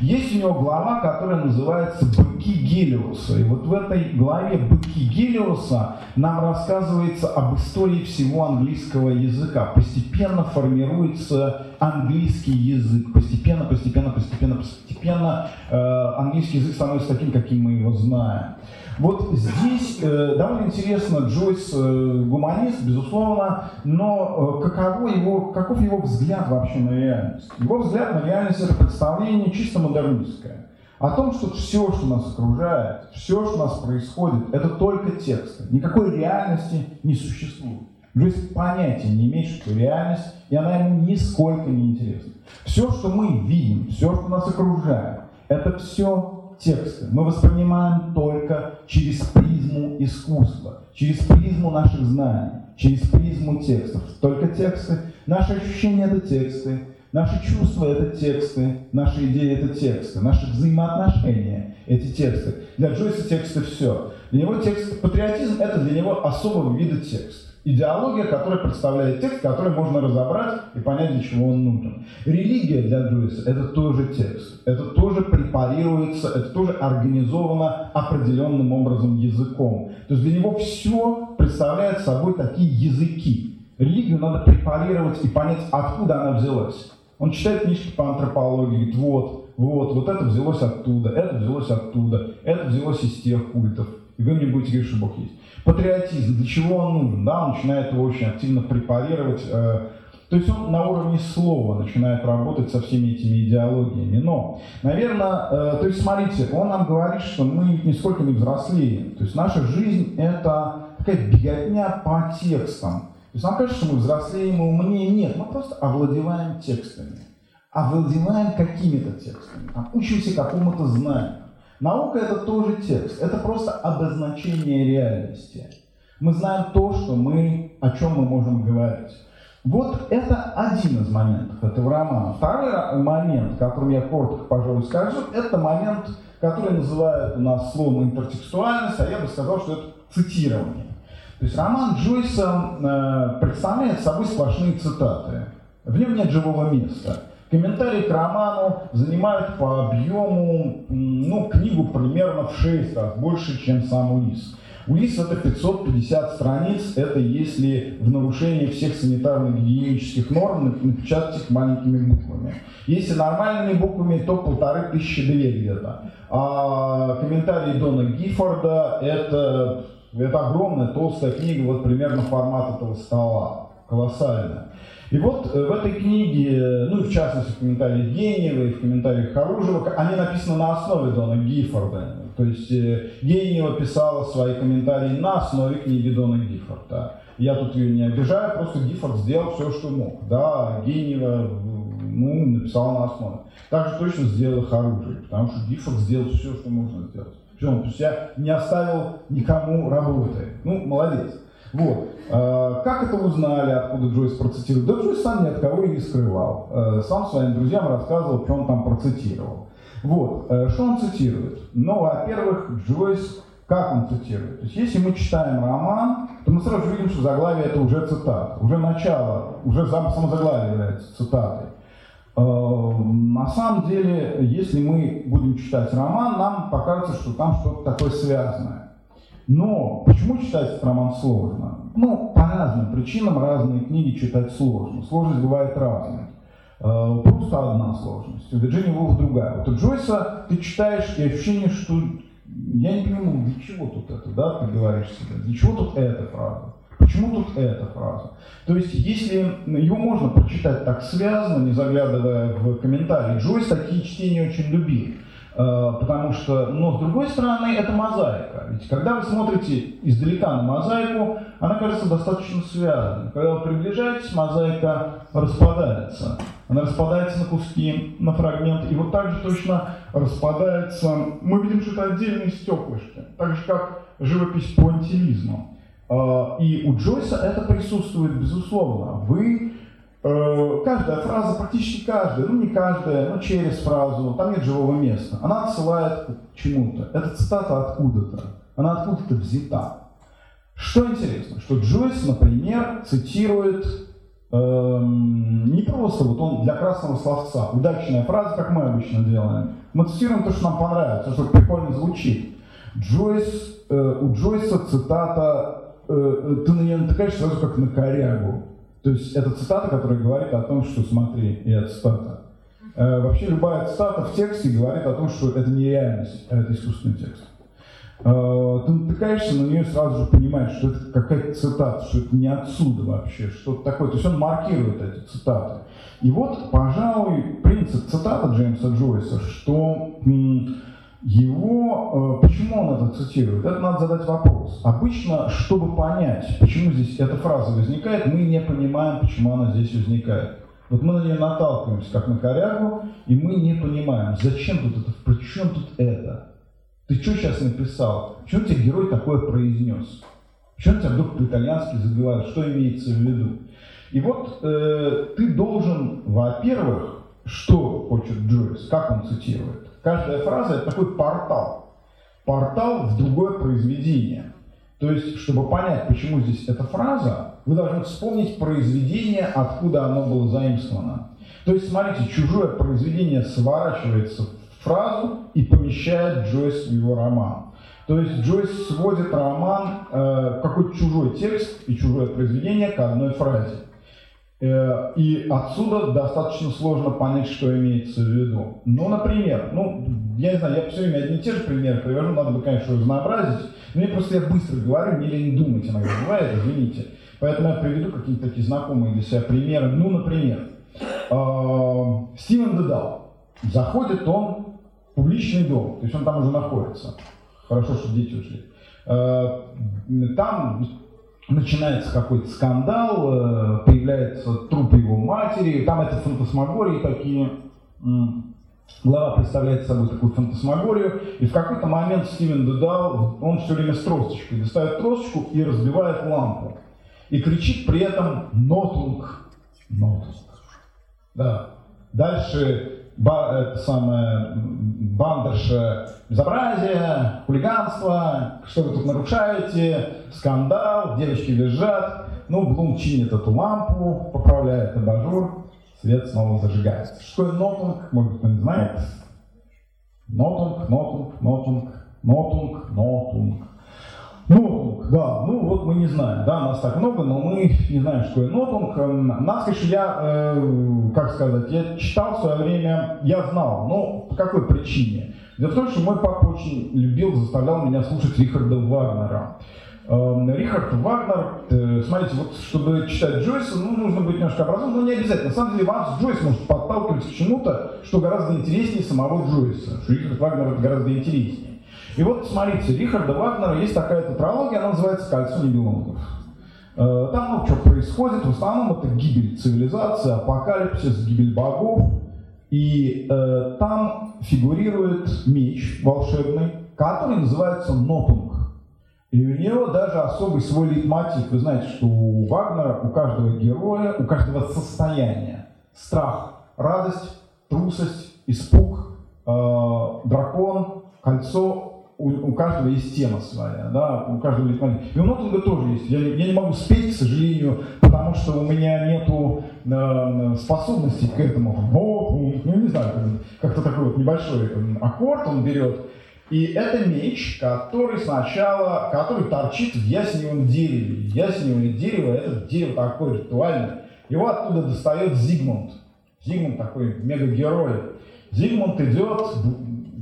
Есть у него глава, которая называется «Быки Гелиуса». И вот в этой главе «Быки Гелиуса» нам рассказывается об истории всего английского языка. Постепенно формируется английский язык. Постепенно, постепенно, постепенно, постепенно э, английский язык становится таким, каким мы его знаем. Вот здесь э, довольно интересно, Джойс э, гуманист, безусловно, но э, каково его, каков его взгляд вообще на реальность? Его взгляд на реальность – это представление чисто модернистское. О том, что все, что нас окружает, все, что у нас происходит, это только тексты. Никакой реальности не существует. Джойс понятия не имеет, что реальность, и она ему нисколько не интересна. Все, что мы видим, все, что нас окружает, это все тексты мы воспринимаем только через призму искусства, через призму наших знаний, через призму текстов. Только тексты, наши ощущения – это тексты, наши чувства – это тексты, наши идеи – это тексты, наши взаимоотношения – эти тексты. Для Джойса тексты – все. Для него текст, патриотизм – это для него особого вида текст. Идеология, которая представляет текст, который можно разобрать и понять, для чего он нужен. Религия для Джойса – это тоже текст. Это тоже препарируется, это тоже организовано определенным образом языком. То есть для него все представляет собой такие языки. Религию надо препарировать и понять, откуда она взялась. Он читает книжки по антропологии, говорит, вот, вот, вот это взялось оттуда, это взялось оттуда, это взялось из тех культов. И вы мне будете говорить, что Бог есть. Патриотизм, для чего он нужен? Да, он начинает его очень активно препарировать. Э, то есть он на уровне слова начинает работать со всеми этими идеологиями. Но, наверное, э, то есть смотрите, он нам говорит, что мы нисколько не взрослеем. То есть наша жизнь это такая беготня по текстам. То есть нам кажется, что мы взрослеем и умнее. Нет, мы просто овладеваем текстами. Овладеваем какими-то текстами. Там, учимся какому-то знанию. Наука это тоже текст, это просто обозначение реальности. Мы знаем то, что мы, о чем мы можем говорить. Вот это один из моментов этого романа. Второй момент, которым я коротко, пожалуй, скажу, это момент, который называют у нас словом интертекстуальность, а я бы сказал, что это цитирование. То есть роман Джойса э, представляет собой сплошные цитаты. В нем нет живого места. Комментарии к роману занимают по объему ну, книгу примерно в 6 раз больше, чем сам Улис. Улис это 550 страниц, это если в нарушении всех санитарно-гигиенических норм напечатать их маленькими буквами. Если нормальными буквами, то полторы тысячи две где-то. А комментарии Дона Гиффорда это, это огромная толстая книга, вот примерно формат этого стола, колоссальная. И вот э, в этой книге, ну и в частности в комментариях Гениева и в комментариях Харужева, они написаны на основе Дона Гиффорда. То есть э, Гениева писала свои комментарии на основе книги Дона Гиффорда. Я тут ее не обижаю, просто Гиффорд сделал все, что мог. Да, Гениева ну, написала на основе. Так же точно сделал Харужев, потому что Гиффорд сделал все, что можно сделать. Причем, то есть я не оставил никому работы. Ну, молодец. Вот. А, как это узнали, откуда Джойс процитировал? Да Джойс сам ни от кого и не скрывал. Э, сам своим друзьям рассказывал, что он там процитировал. Вот. Э, что он цитирует? Ну, во-первых, Джойс, как он цитирует? То есть, если мы читаем роман, то мы сразу видим, что заглавие это уже цитата. Уже начало, уже само заглавие является цитатой. Э, на самом деле, если мы будем читать роман, нам покажется, что там что-то такое связанное. Но почему читать роман сложно? Ну, по разным причинам разные книги читать сложно. Сложность бывает разной. Э, просто одна сложность, у Вирджинии Вулф другая. Вот у Джойса ты читаешь и ощущение, что я не понимаю, для чего тут это, да, ты говоришь себе, для чего тут эта фраза, почему тут эта фраза. То есть, если его можно прочитать так связано, не заглядывая в комментарии, Джойс такие чтения очень любил. Э, потому что, но с другой стороны, это мозаика. Ведь когда вы смотрите издалека на мозаику, она кажется достаточно связанной. Когда вы приближаетесь, мозаика распадается. Она распадается на куски, на фрагменты. И вот так же точно распадается, мы видим, что это отдельные стеклышки. Так же, как живопись пуантилизма. Э, и у Джойса это присутствует, безусловно. Вы каждая фраза, практически каждая, ну не каждая, но через фразу, там нет живого места, она отсылает к чему-то. Это цитата откуда-то, она откуда-то взята. Что интересно, что Джойс, например, цитирует эм, не просто вот он для красного словца, удачная фраза, как мы обычно делаем. Мы цитируем то, что нам понравится, что прикольно звучит. Джойс, э, у Джойса цитата, э, э ты на нее натыкаешь сразу как на корягу. То есть это цитата, которая говорит о том, что смотри, и это цитата. Э, вообще любая цитата в тексте говорит о том, что это не реальность, а это искусственный текст. Э, ты натыкаешься на нее сразу же понимаешь, что это какая-то цитата, что это не отсюда вообще, что-то такое. То есть он маркирует эти цитаты. И вот, пожалуй, принцип цитата Джеймса Джойса, что его, э, почему он это цитирует? Это надо задать вопрос. Обычно, чтобы понять, почему здесь эта фраза возникает, мы не понимаем, почему она здесь возникает. Вот мы на нее наталкиваемся, как на корягу, и мы не понимаем, зачем тут это, при чем тут это? Ты что сейчас написал? Почему тебе герой такое произнес? Почему тебя вдруг по-итальянски заговорил? Что имеется в виду? И вот э, ты должен, во-первых, что хочет Джойс, как он цитирует? Каждая фраза – это такой портал. портал в другое произведение. То есть, чтобы понять, почему здесь эта фраза, вы должны вспомнить произведение, откуда оно было заимствовано. То есть, смотрите, чужое произведение сворачивается в фразу и помещает Джойс в его роман. То есть Джойс сводит роман, э, какой-то чужой текст и чужое произведение к одной фразе. Э, и отсюда достаточно сложно понять, что имеется в виду. Ну, например, ну, я не знаю, я все время одни и те же примеры привожу, надо бы, конечно, разнообразить. Мне просто я быстро говорю, мне лень думать иногда бывает, извините. Поэтому я приведу какие-то такие знакомые для себя примеры. Ну, например, э, Стивен Дедал. Заходит он в публичный дом, то есть он там уже находится. Хорошо, что дети ушли. Э, там начинается какой-то скандал, э, появляется труп его матери, там это фантасмагории такие. Глава представляет собой такую фантасмагорию, и в какой-то момент Стивен Дедал, он все время с тросточкой, достает тросточку и разбивает лампу. И кричит при этом «Нотунг». Нотунг. Да. Дальше это самое, бандерша безобразие, хулиганство, что вы тут нарушаете, скандал, девочки визжат. Ну, Блум чинит эту лампу, поправляет абажур, свет снова зажигается. Что такое нотунг, может кто не знает? Нотунг, нотунг, нотунг, нотунг, нотунг. Нотунг, да, ну вот мы не знаем, да, нас так много, но мы не знаем, что такое нотунг. Эм, нас, конечно, я, э, как сказать, я читал в свое время, я знал, но по какой причине? Дело в том, что мой папа очень любил, заставлял меня слушать Рихарда Вагнера. Эм, Рихард Вагнер, э, смотрите, вот чтобы читать Джойса, ну, нужно быть немножко образованным, но не обязательно. На самом деле вас Джойс может подталкивать к чему-то, что гораздо интереснее самого Джойса, что Рихард Вагнер гораздо интереснее. И вот смотрите, Рихарда Вагнера есть такая тетралогия, она называется «Кольцо небелунгов». Э, там ну, что происходит, в основном это гибель цивилизации, апокалипсис, гибель богов. И э, там фигурирует меч волшебный, который называется Нотунг. И у него даже особый свой лейтмотив. Вы знаете, что у Вагнера, у каждого героя, у каждого состояния страх, радость, трусость, испуг, э, дракон, кольцо у, у каждого есть тема своя, да, у каждого есть И у Нотинга тоже есть. Я, я не могу спеть, к сожалению, потому что у меня нету э, способности к этому. Вот, ну, не знаю, как-то такой вот небольшой аккорд он берет. И это меч, который сначала, который торчит в ясневом дереве. Ясневое дерево, это дерево такое ритуальное. Его оттуда достает Зигмунд. Зигмунд такой мегагерой. Зигмунд идет,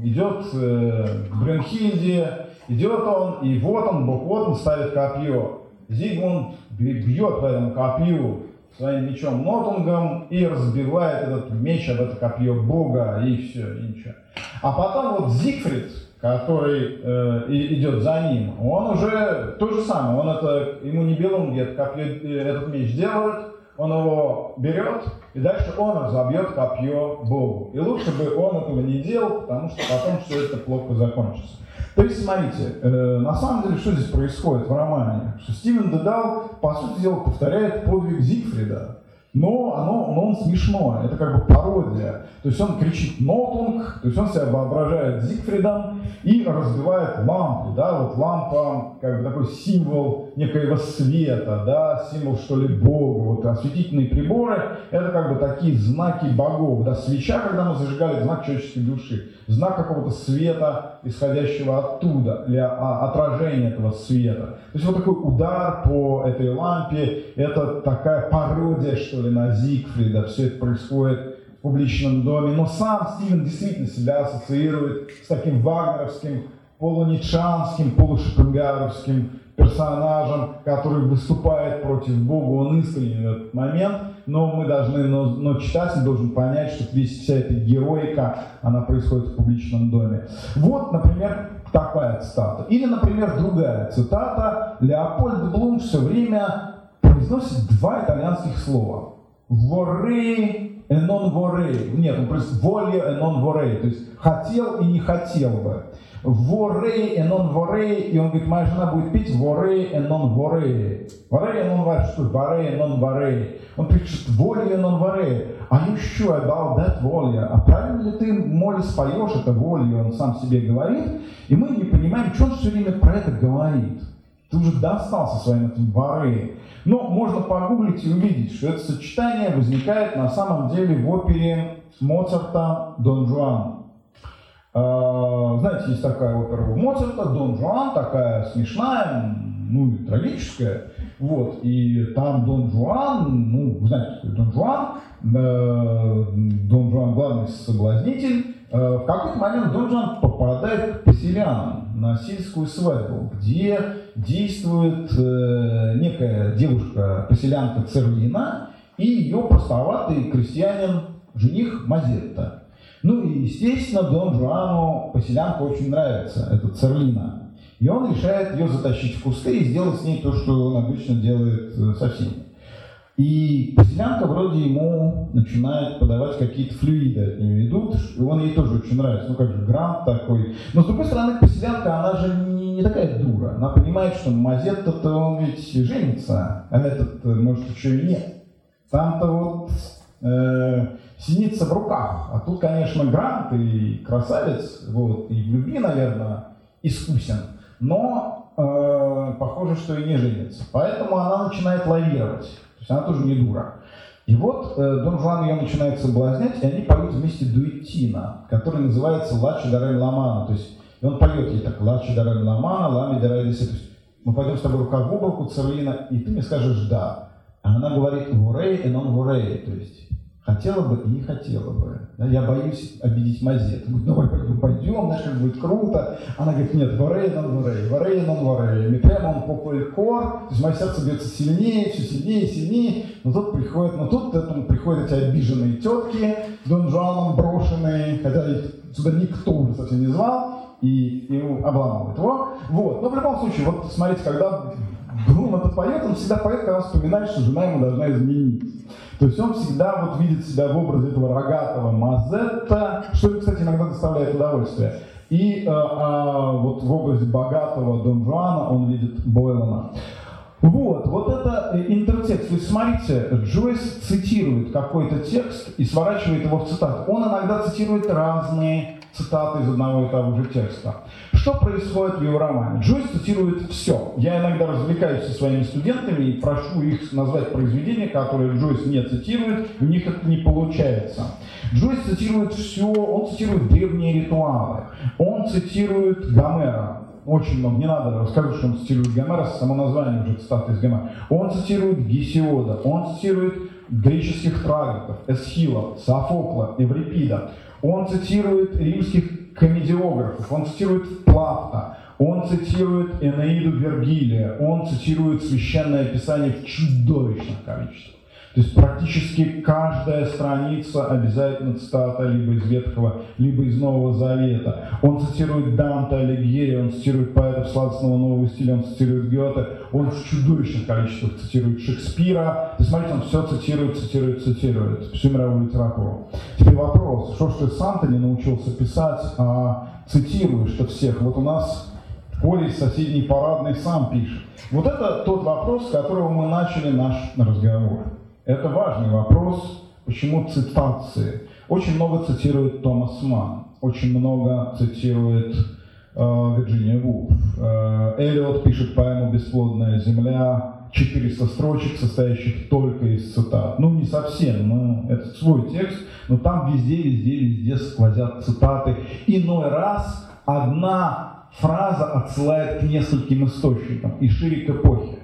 идет э, к Брюнхильде, идет он, и вот он, вот он ставит копье. Зигмунд бьет по этому копью своим мечом Нотунгом и разбивает этот меч об это копье Бога, и все, и ничего. А потом вот Зигфрид, который э, идет за ним, он уже то же самое, он это, ему не Белунги это копье, э, этот меч делает, он его берет, и дальше он разобьет копье Богу. И лучше бы он этого не делал, потому что потом все это плохо закончится. То есть, смотрите, э, на самом деле, что здесь происходит в романе? Что Стивен Дедал, по сути дела, повторяет подвиг Зигфрида но оно, но он смешное, это как бы пародия. То есть он кричит «Нотунг», то есть он себя воображает Зигфридом и разбивает лампу, да, вот лампа как бы такой символ некоего света, да, символ что ли Бога, вот осветительные приборы, это как бы такие знаки богов, да, свеча, когда мы зажигали, знак человеческой души, знак какого-то света, исходящего оттуда, или отражение этого света. То есть вот такой удар по этой лампе, это такая пародия, что ли, на Зигфрида, все это происходит в публичном доме, но сам Стивен действительно себя ассоциирует с таким вагнеровским, полуничанским, полушопенгаровским персонажем, который выступает против Бога, он искренен в этот момент, но мы должны, но, но читатель должен понять, что весь, вся эта героика, она происходит в публичном доме. Вот, например, такая цитата. Или, например, другая цитата. Леопольд Блум все время произносит два итальянских слова. Воры non vorrei. Нет, он просто voglio e non vorrei. То есть хотел и не хотел бы. E non vorrei. И он говорит, моя жена будет e non vorrei. Vorrei e non vorrei. Что e non vorrei? Он пишет e non vorrei. Are you sure about that voglio? А правильно ли ты, Молли, споешь это voglio? Он сам себе говорит. И мы не понимаем, что он все время про это говорит. Ты уже достался своим этим vorrei. Но можно погуглить и увидеть, что это сочетание возникает на самом деле в опере Моцарта «Дон Жуан». А, знаете, есть такая опера у Моцарта «Дон Жуан», такая смешная, ну и трагическая. Вот, и там Дон Жуан, ну, знаете, Дон Жуан, э, Дон Жуан главный соблазнитель, в какой-то момент Дон Жуан попадает к поселянам на сельскую свадьбу, где действует э, некая девушка-поселянка Церлина и ее простоватый крестьянин жених Мазетта. Ну и, естественно, Дон Жуану поселянка очень нравится, эта Церлина. И он решает ее затащить в кусты и сделать с ней то, что он обычно делает э, со всеми. И поселянка вроде ему начинает подавать какие-то флюиды от нее идут, и он ей тоже очень нравится, ну как же грант такой. Но с другой стороны, поселянка, она же не, не такая дура. Она понимает, что Мазетта-то он ведь женится, а этот, может, еще и нет. Там-то вот э, синица в руках. А тут, конечно, грант и красавец, вот, и в любви, наверное, искусен. Но э, похоже, что и не женится. Поэтому она начинает лавировать. То есть она тоже не дура. И вот э, Дон Жуан ее начинает соблазнять, и они поют вместе дуэтина, который называется «Лачи дарай ламана». То есть и он поет ей так «Лачи дарай ламана, лами дарай лисы». То есть мы пойдем с тобой рука в руку, Церлина, и ты мне скажешь «да». А она говорит «вурей и нон вурей», то есть Хотела бы и не хотела бы. Я боюсь обидеть Мазет. Говорит, ну давай пойдем, пойдем, знаешь, как будет круто. Она говорит, нет, варей, нон варей, варей, нон варей. Прямо он попой кор, то есть мое сердце бьется сильнее, все сильнее, сильнее. Но тут приходят, но тут этому приходят эти обиженные тетки, Дон Жуаном брошенные, хотя их сюда никто уже совсем не звал, и, и обламывают его. Вот. Но в любом случае, вот смотрите, когда Брун это поет, он всегда поет, когда вспоминает, что жена ему должна изменить. То есть он всегда вот видит себя в образе этого рогатого Мазетта, что, кстати, иногда доставляет удовольствие. И э, э, вот в образе богатого Дон Жуана он видит Бойлана. Вот, вот это э, интертекст. То есть смотрите, Джойс цитирует какой-то текст и сворачивает его в цитату. Он иногда цитирует разные цитаты из одного и того же текста. Что происходит в его романе? Джойс цитирует все. Я иногда развлекаюсь со своими студентами и прошу их назвать произведения, которые Джойс не цитирует, у них это не получается. Джойс цитирует все, он цитирует древние ритуалы, он цитирует Гомера, очень много, не надо рассказывать, что он цитирует Гомера, само название уже цитаты из Гомера. Он цитирует Гесиода, он цитирует греческих трагиков, Эсхила, Софокла, Эврипида. Он цитирует римских комедиографов, он цитирует Плафта, он цитирует Энеиду Вергилия, он цитирует Священное Писание в чудовищных количествах. То есть практически каждая страница обязательно цитата либо из Ветхого, либо из Нового Завета. Он цитирует Данте Алигьери, он цитирует поэтов сладостного нового стиля, он цитирует Гёте, он в чудовищных количествах цитирует Шекспира. И смотрите, он все цитирует, цитирует, цитирует, всю мировую литературу. Теперь вопрос, что ж ты сам-то не научился писать, а цитируешь-то всех? Вот у нас Коля из соседней парадной сам пишет. Вот это тот вопрос, с которого мы начали наш разговор. Это важный вопрос, почему цитации. Очень много цитирует Томас Ман, очень много цитирует э, Вирджиния Вулф. Э, Эллиот пишет поэму «Бесплодная земля», 400 строчек, состоящих только из цитат. Ну, не совсем, но это свой текст, но там везде, везде, везде сквозят цитаты. Иной раз одна фраза отсылает к нескольким источникам и шире к эпохе.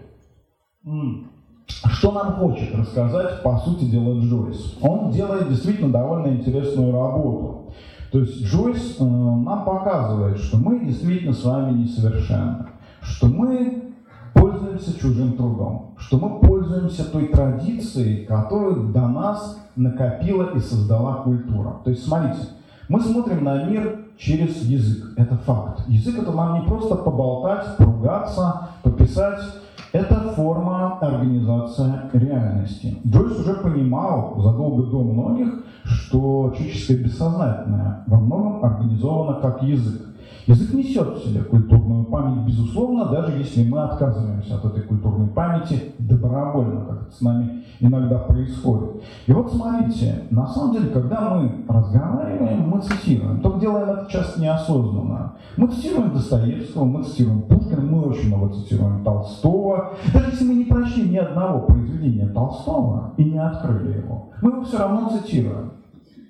Что нам хочет рассказать, по сути дела, Джойс? Он делает действительно довольно интересную работу. То есть Джойс э, нам показывает, что мы действительно с вами несовершенны, что мы пользуемся чужим трудом, что мы пользуемся той традицией, которую до нас накопила и создала культура. То есть, смотрите, мы смотрим на мир через язык, это факт. Язык это нам не просто поболтать, поругаться, пописать Это форма организации реальности. Джойс уже понимал задолго до многих, что человеческое бессознательное во многом организовано как язык. Язык несет в себе культурную память, безусловно, даже если мы отказываемся от этой культурной памяти добровольно, как это с нами иногда происходит. И вот смотрите, на самом деле, когда мы разговариваем, мы цитируем. Только делаем это часто неосознанно. Мы цитируем Достоевского, мы цитируем Пушкина, мы очень много цитируем Толстого. Даже если мы не прочли ни одного произведения Толстого и не открыли его, мы его все равно цитируем.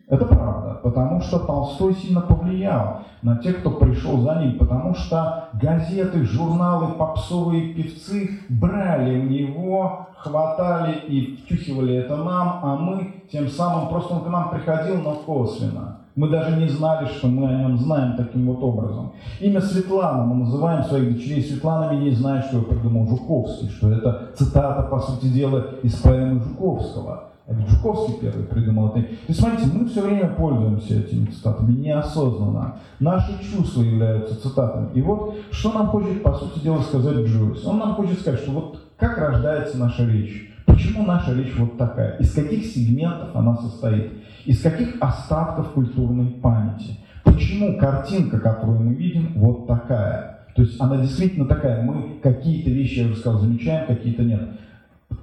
Это правда, потому что Толстой сильно повлиял на тех, кто пришел за ним, потому что газеты, журналы, попсовые певцы брали у него, хватали и втюхивали это нам, а мы тем самым, просто он к нам приходил, но косвенно. Мы даже не знали, что мы о нем знаем таким вот образом. Имя Светлана, мы называем своих дочерей Светланами, не зная, что его придумал Жуковский, что это цитата, по сути дела, из поэмы Жуковского. Это Жуковский первый придумал это. То есть, смотрите, мы все время пользуемся этими цитатами неосознанно. Наши чувства являются цитатами. И вот, что нам хочет, по сути дела, сказать Джойс? Он нам хочет сказать, что вот как рождается наша речь. Почему наша речь вот такая? Из каких сегментов она состоит? Из каких остатков культурной памяти? Почему картинка, которую мы видим, вот такая? То есть она действительно такая. Мы какие-то вещи, я уже сказал, замечаем, какие-то нет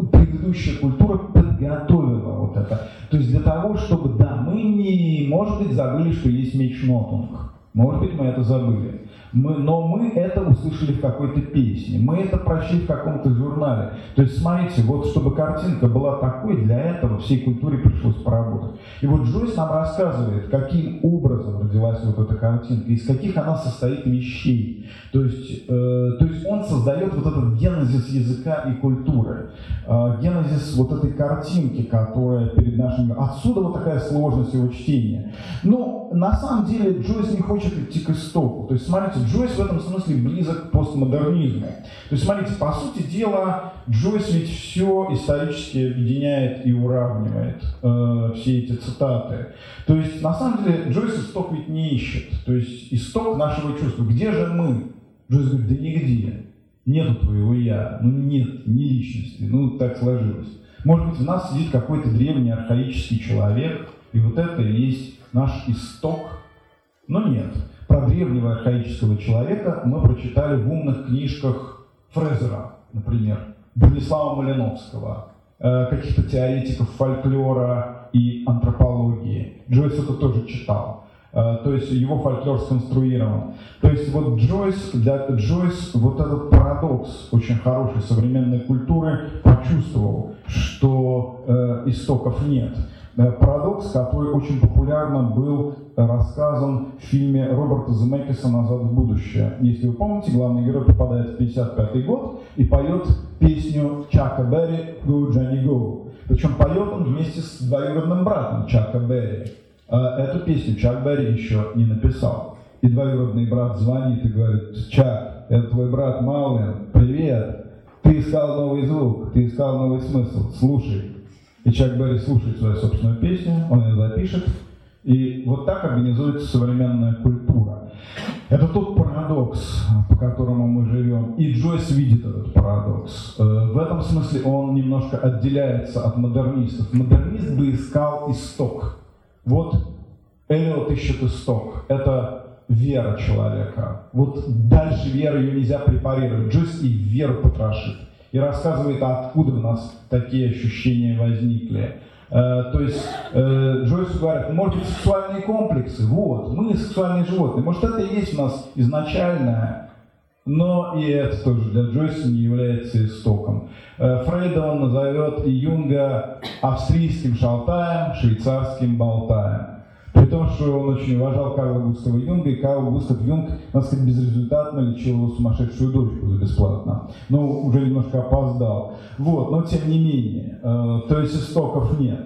предыдущая культура подготовила вот это. То есть для того, чтобы, да, мы не, может быть, забыли, что есть меч Нотунг. Может быть, мы это забыли. Мы, но мы это услышали в какой-то песне, мы это прочли в каком-то журнале. То есть, смотрите, вот чтобы картинка была такой, для этого всей культуре пришлось поработать. И вот Джойс нам рассказывает, каким образом родилась вот эта картинка, из каких она состоит вещей. То есть, э, то есть он создает вот этот генезис языка и культуры, э, генезис вот этой картинки, которая перед нашими... Отсюда вот такая сложность его чтения. Но на самом деле Джойс не хочет идти к истоку. То есть, смотрите, Джойс в этом смысле близок к постмодернизму. То есть, смотрите, по сути дела, Джойс ведь все исторически объединяет и уравнивает э, все эти цитаты. То есть, на самом деле, Джойс исток ведь не ищет. То есть, исток нашего чувства. Где же мы? Джойс говорит, да нигде. Нету твоего «я». Ну, нет, ни личности. Ну, так сложилось. Может быть, в нас сидит какой-то древний архаический человек, и вот это и есть наш исток. Но нет. Про древнего архаического человека мы прочитали в умных книжках Фрезера, например, Бронислава Малиновского, э, каких-то теоретиков фольклора и антропологии. Джойс это тоже читал. Э, то есть его фольклор сконструирован. То есть вот Джойс, для Джойс вот этот парадокс очень хорошей современной культуры почувствовал, что э, истоков нет. Э, парадокс, который очень популярно был рассказан в фильме Роберта Земекиса «Назад в будущее». Если вы помните, главный герой попадает в 55 год и поет песню Чака Берри «Go Johnny Go». Причем поет он вместе с двоюродным братом Чака Берри. А эту песню Чак Берри еще не написал. И двоюродный брат звонит и говорит, Чак, это твой брат Маулин, привет, ты искал новый звук, ты искал новый смысл, слушай, и Чак Берри слушает свою собственную песню, он ее запишет, и вот так организуется современная культура. Это тот парадокс, по которому мы живем. И Джойс видит этот парадокс. Э, в этом смысле он немножко отделяется от модернистов. Модернист бы искал исток. Вот Эллиот ищет исток. Это вера человека. Вот дальше веры ее нельзя препарировать. Джойс и веру потрошит и рассказывает, откуда у нас такие ощущения возникли. Э, то есть э, Джойс говорит, может сексуальные комплексы, вот, мы сексуальные животные, может, это и есть у нас изначальное, но и это тоже для Джойса не является истоком. Э, Фрейда он назовет Юнга австрийским шалтаем, швейцарским болтаем. При том, что он очень уважал Карла Густава Юнга, и Карл Густав Юнг, надо сказать, безрезультатно лечил его сумасшедшую дочку за бесплатно. Но уже немножко опоздал. Вот, но тем не менее, э, то есть истоков нет.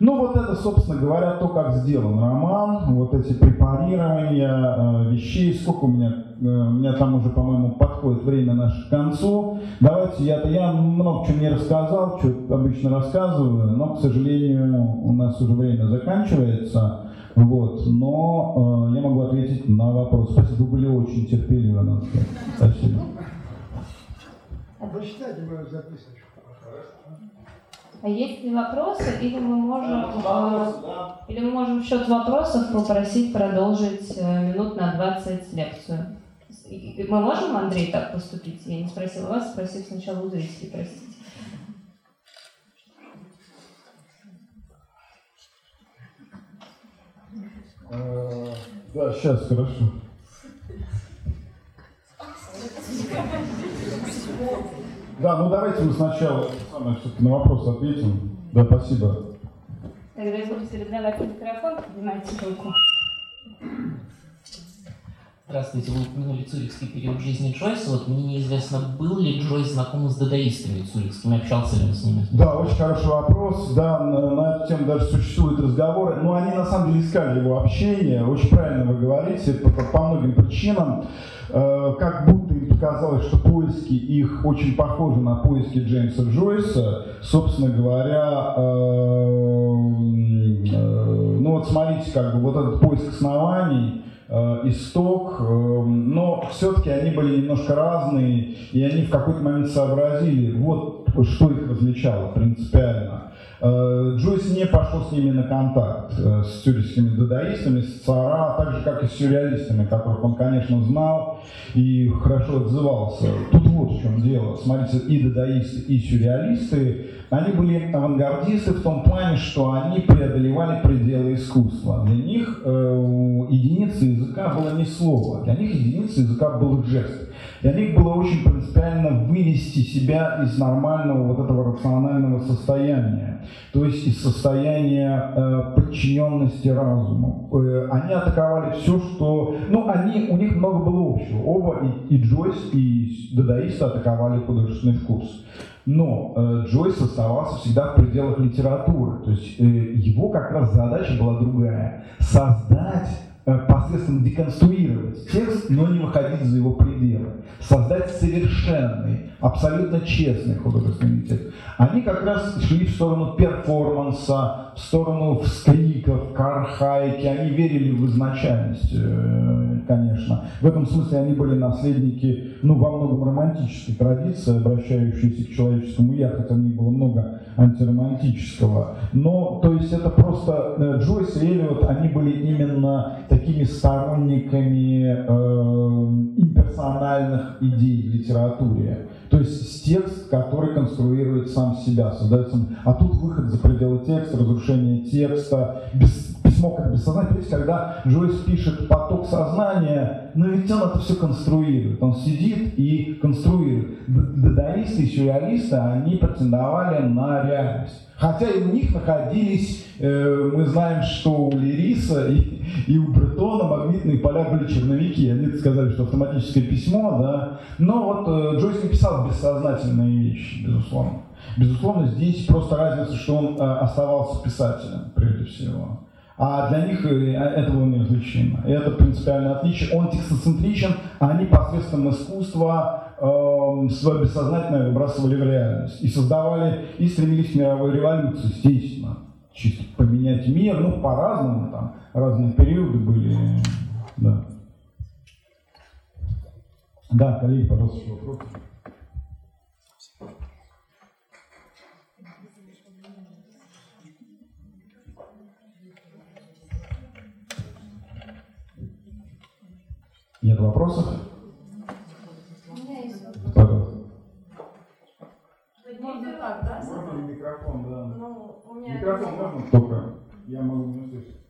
Ну вот это, собственно говоря, то, как сделан роман, вот эти препарирования э, вещей, сколько у меня, э, у меня там уже, по-моему, подходит время наше к концу. Давайте, я, я много чего не рассказал, что обычно рассказываю, но, к сожалению, у нас уже время заканчивается. Вот, но э, я могу ответить на вопрос. Спасибо, вы были очень терпеливы, надо сказать. Спасибо. Прочитайте, мы записывать. А есть ли вопросы, или мы можем, э, или мы можем в счет вопросов попросить продолжить э, минут на 20 лекцию? Мы можем, Андрей, так поступить? Я не спросила вас, спросил сначала у зрителей, простите. Да, сейчас, хорошо. Да, ну давайте мы сначала самое, на вопрос ответим. Да, спасибо. Тогда буду передавать микрофон, поднимайте руку. Здравствуйте, вы упомянули цюрихский период жизни Джойса. Вот мне неизвестно, был ли Джойс знаком с дадаистами цюрихскими, общался ли он с ними? Да, очень хороший вопрос. Да, на, на эту тему даже существуют разговоры. Но они на самом деле искали его общение. Очень правильно вы говорите, по, по- по многим причинам. Э, как будто им показалось, что поиски их очень похожи на поиски Джеймса Джойса. Собственно говоря, э, э, ну вот смотрите, как бы вот этот поиск оснований, исток, э, но все-таки они были немножко разные, и они в какой-то момент сообразили, вот что их различало принципиально. Э, Джойс не пошел с ними на контакт, э, с тюркскими дадаистами, с Цара, так же, как и с сюрреалистами, которых он, конечно, знал и хорошо отзывался. Тут вот в чем дело. Смотрите, и дадаисты, и сюрреалисты, они были авангардисты в том плане, что они преодолевали пределы искусства. Для них э, единицей языка было не слово, для них единицей языка был жест. Для них было очень принципиально вывести себя из нормального вот этого рационального состояния, то есть из состояния э, подчиненности разуму. Э, они атаковали все, что... Ну, они, у них много было общего. Оба, и, и Джойс, и дадаисты атаковали художественный вкус. Но э, Джойс оставался всегда в пределах литературы. То есть э, его как раз задача была другая. Создать посредством деконструировать текст, но не выходить за его пределы. Создать совершенный, абсолютно честный художественный текст. Они как раз шли в сторону перформанса, в сторону вскриков, к архаике. Они верили в изначальность, э, конечно. В этом смысле они были наследники, ну, во многом романтической традиции, обращающейся к человеческому я, хотя в них было много антиромантического. Но, то есть, это просто э, Джойс и Эллиот, они были именно такими сторонниками э, имперсональных идей в литературе. То есть текст, который конструирует сам себя, создается. А тут выход за пределы текста, разрушение текста, без- письмо как бессознательное. Видите, когда Джойс пишет поток сознания, но ведь он это все конструирует. Он сидит и конструирует. Дадаисты и сюрреалисты, они претендовали на реальность. Хотя и у них находились, э, мы знаем, что у Лириса и, и у Бретона магнитные поля были черновики. Они сказали, что автоматическое письмо, да. Но вот э, Джойс не писал бессознательные вещи, безусловно. Безусловно, здесь просто разница, что он э, оставался писателем, прежде всего. А для них э, это было неразличимо. И это принципиальное отличие. Он текстоцентричен, а они посредством искусства эм, свое бессознательное выбрасывали в реальность. И создавали, и стремились к мировой революции, естественно. Чисто поменять мир, ну, по-разному, там, разные периоды были, да. Да, коллеги, пожалуйста, вопросы. Нет вопросов? Пожалуйста. Можно микрофон, да. Микрофон можно только? Я могу не услышать.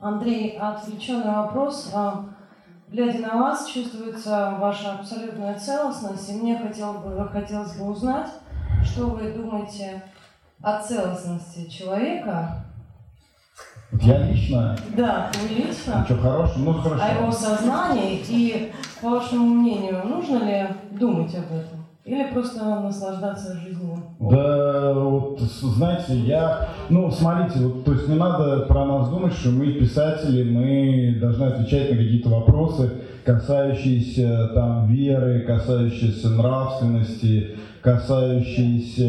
Андрей, отвлеченный вопрос. А, Глядя на вас, чувствуется ваша абсолютная целостность, и мне хотел бы, хотелось бы узнать, что вы думаете о целостности человека. Я лично, Да, вы лично, ничего хорошего, ну хорошо. о его сознании, и, по вашему мнению, нужно ли думать об этом? Или просто наслаждаться жизнью? Да, вот, знаете, я, ну, смотрите, вот, то есть не надо про нас думать, что мы писатели, мы должны отвечать на какие-то вопросы, касающиеся там веры, касающиеся нравственности, касающиеся,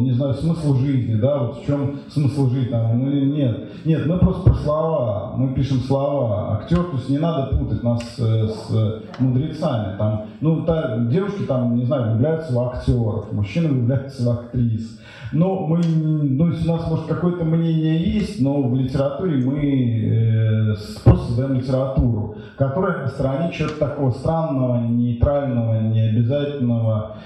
не знаю, смысла жизни, да, вот в чем смысл жизни, там, ну нет, нет, мы просто про слова, мы пишем слова, актер, то есть не надо путать нас с мудрецами, там, ну, та, девушки там, не знаю, влюбляются в актеров, мужчины влюбляются в актрис, но мы, ну, у нас, может, какое-то мнение есть, но в литературе мы э, просто создаем литературу, которая на стороне чего-то такого странного, нейтрального, необязательного.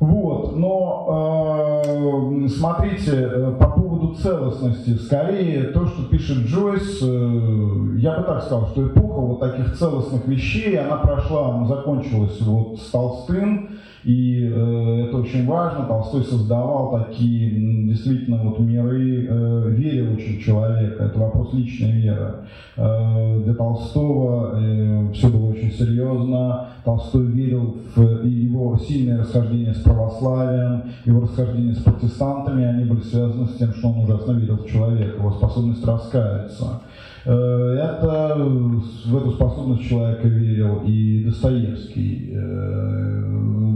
Вот, но э, смотрите, э, по поводу целостности, скорее то, что пишет Джойс, э, я бы так сказал, что эпоха вот таких целостных вещей, она прошла, она закончилась вот с Толстым, и э, это очень важно. Толстой создавал такие действительно вот миры, э, очень в человека. Это вопрос личной веры. Э, для Толстого э, все было очень серьезно. Толстой верил в его сильное расхождение с православием, его расхождение с протестантами. Они были связаны с тем, что он ужасно верил в человека, его способность раскаяться. Э, это в эту способность человека верил и Достоевский э,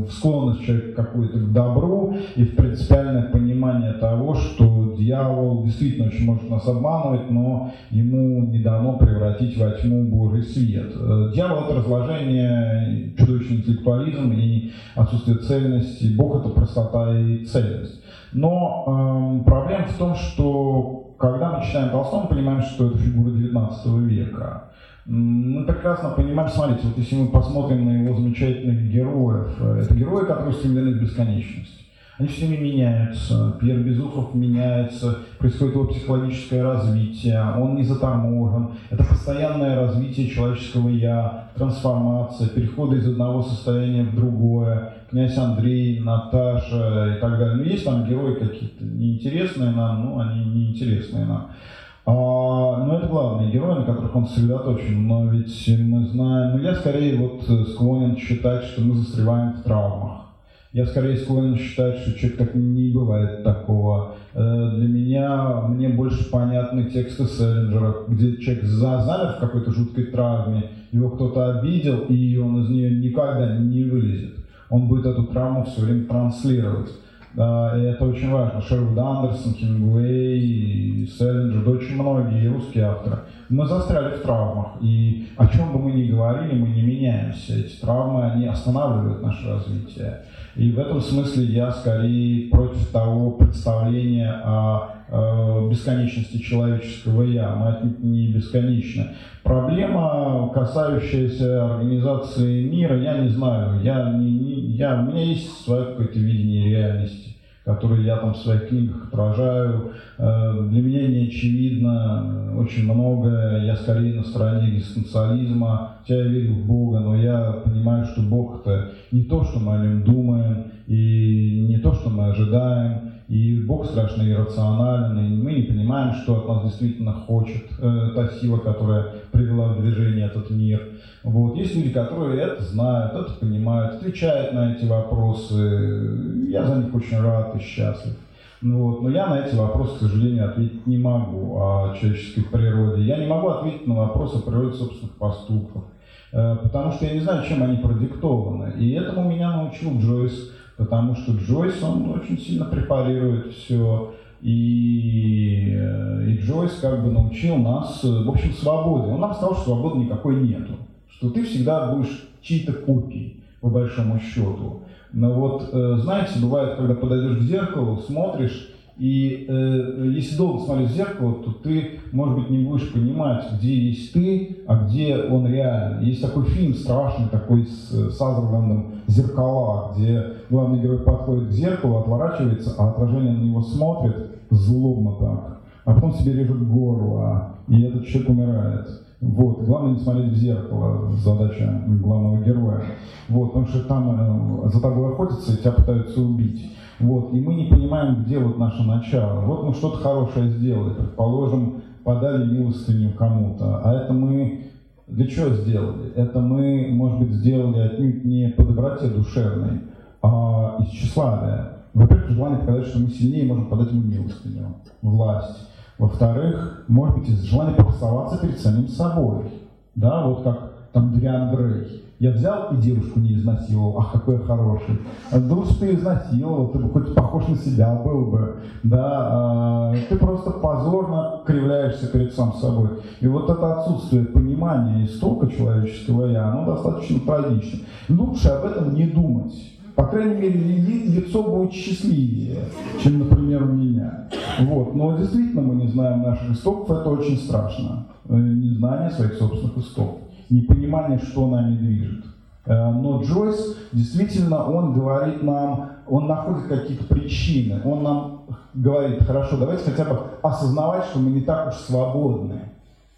в склонность человека какую-то к добру и в принципиальное понимание того, что дьявол действительно очень может нас обманывать, но ему не дано превратить во тьму Божий свет. Э, дьявол – это разложение, чудовищный интеллектуализм и отсутствие цельности. Бог – это простота и цельность. Но э, проблема в том, что когда мы читаем Толстого, мы понимаем, что это фигура XIX века. Мы прекрасно понимаем, смотрите, вот если мы посмотрим на его замечательных героев, э, это герои, которые стремлены к бесконечности. Они все время меняются. Пьер Безухов меняется, происходит его психологическое развитие, он не заторможен. Это постоянное развитие человеческого «я», трансформация, переходы из одного состояния в другое. Князь Андрей, Наташа и так далее. Ну, есть там герои какие-то неинтересные нам, ну, они неинтересные нам. А, ну, это главные герои, на которых он сосредоточен, но ведь мы знаем, ну, я скорее вот склонен считать, что мы застреваем в травмах. Я скорее склонен считать, что человек так не бывает такого. Э, для меня, мне больше понятны тексты Селлинджера, где человек замер в какой-то жуткой травме, его кто-то обидел, и он из нее никогда не вылезет. Он будет эту травму все время транслировать. И это очень важно. Шервуд Андерсон, Хемингуэй, Селлинджер, очень многие русские авторы. Мы застряли в травмах, и о чем бы мы ни говорили, мы не меняемся. Эти травмы, они останавливают наше развитие. И в этом смысле я скорее против того представления о э, бесконечности человеческого «я». Мы отнюдь не бесконечны. Проблема, касающаяся организации мира, я не знаю. Я не, не, я, у меня есть свое какое-то видение реальности которые я там в своих книгах отражаю. Э, для меня не очевидно очень многое. Я скорее на стороне экзистенциализма. Хотя я верю в Бога, но я понимаю, что Бог это не то, что мы о нем думаем, и не то, что мы ожидаем. И Бог страшно иррационален, и мы не понимаем, что от нас действительно хочет э, та сила, которая привела в движение этот мир. Вот. Есть люди, которые это знают, это понимают, отвечают на эти вопросы. Я за них очень рад и счастлив. Ну, вот. Но я на эти вопросы, к сожалению, ответить не могу о человеческой природе. Я не могу ответить на вопросы о природе собственных поступков, э, потому что я не знаю, чем они продиктованы. И этому меня научил Джойс потому что Джойс, он очень сильно препарирует все, и, э, и Джойс как бы научил нас, э, в общем, свободе. Он нам сказал, что свободы никакой нету, что ты всегда будешь чьи-то копией, по большому счету. Но вот, э, знаете, бывает, когда подойдешь к зеркалу, смотришь, и э, если долго смотреть в зеркало, то ты, может быть, не будешь понимать, где есть ты, а где он реально. Есть такой фильм страшный, такой с э, Сазерландом «Зеркала», где главный герой подходит к зеркалу, отворачивается, а отражение на него смотрит злобно так, а потом себе режет горло, и этот человек умирает. Вот. Главное не смотреть в зеркало, задача главного героя. Вот. Потому что там э, за тобой охотятся и тебя пытаются убить. Вот, и мы не понимаем, где вот наше начало. Вот мы что-то хорошее сделали, предположим, подали милостыню кому-то, а это мы для чего сделали? Это мы, может быть, сделали отнюдь не по доброте душевной, а из тщеславия. Во-первых, желание показать, что мы сильнее можем подать ему милостыню, власть. Во-вторых, может быть, из желания покрасоваться перед самим собой. Да, вот как там Дриан Грей Я взял и девушку не изнасиловал, ах, какой я хороший. Да лучше ты изнасиловал, ты бы хоть похож на себя был бы, да, а, ты просто позорно кривляешься перед сам собой. И вот это отсутствие понимания истока человеческого я, оно достаточно трагично. Лучше об этом не думать. По крайней мере, лицо будет счастливее, чем, например, у меня. Вот. Но действительно мы не знаем наших истоков, это очень страшно. Э, незнание своих собственных истоков непонимание, что нами движет. Э, но Джойс действительно, он говорит нам, он находит какие-то причины, он нам говорит, хорошо, давайте хотя бы осознавать, что мы не так уж свободны.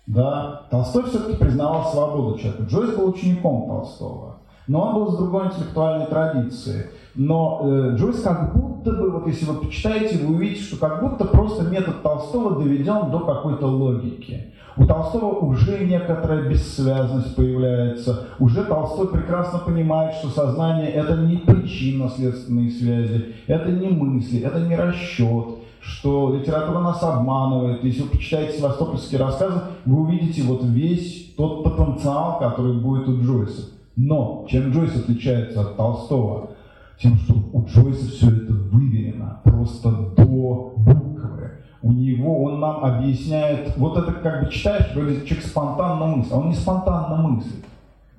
Да? Толстой все-таки признавал свободу человека. Джойс был учеником Толстого, но он был с другой интеллектуальной традиции. Но э, Джойс как будто бы, вот если вы почитаете, вы увидите, что как будто просто метод Толстого доведен до какой-то логики. У Толстого уже некоторая бессвязность появляется. Уже Толстой прекрасно понимает, что сознание – это не причинно-следственные связи, это не мысли, это не расчет, что литература нас обманывает. Если вы почитаете севастопольские рассказы, вы увидите вот весь тот потенциал, который будет у Джойса. Но чем Джойс отличается от Толстого? Тем, что у Джойса все это выверено просто до буквы у него, он нам объясняет, вот это как бы читаешь, вроде человек спонтанно мыслит, а он не спонтанно мыслит.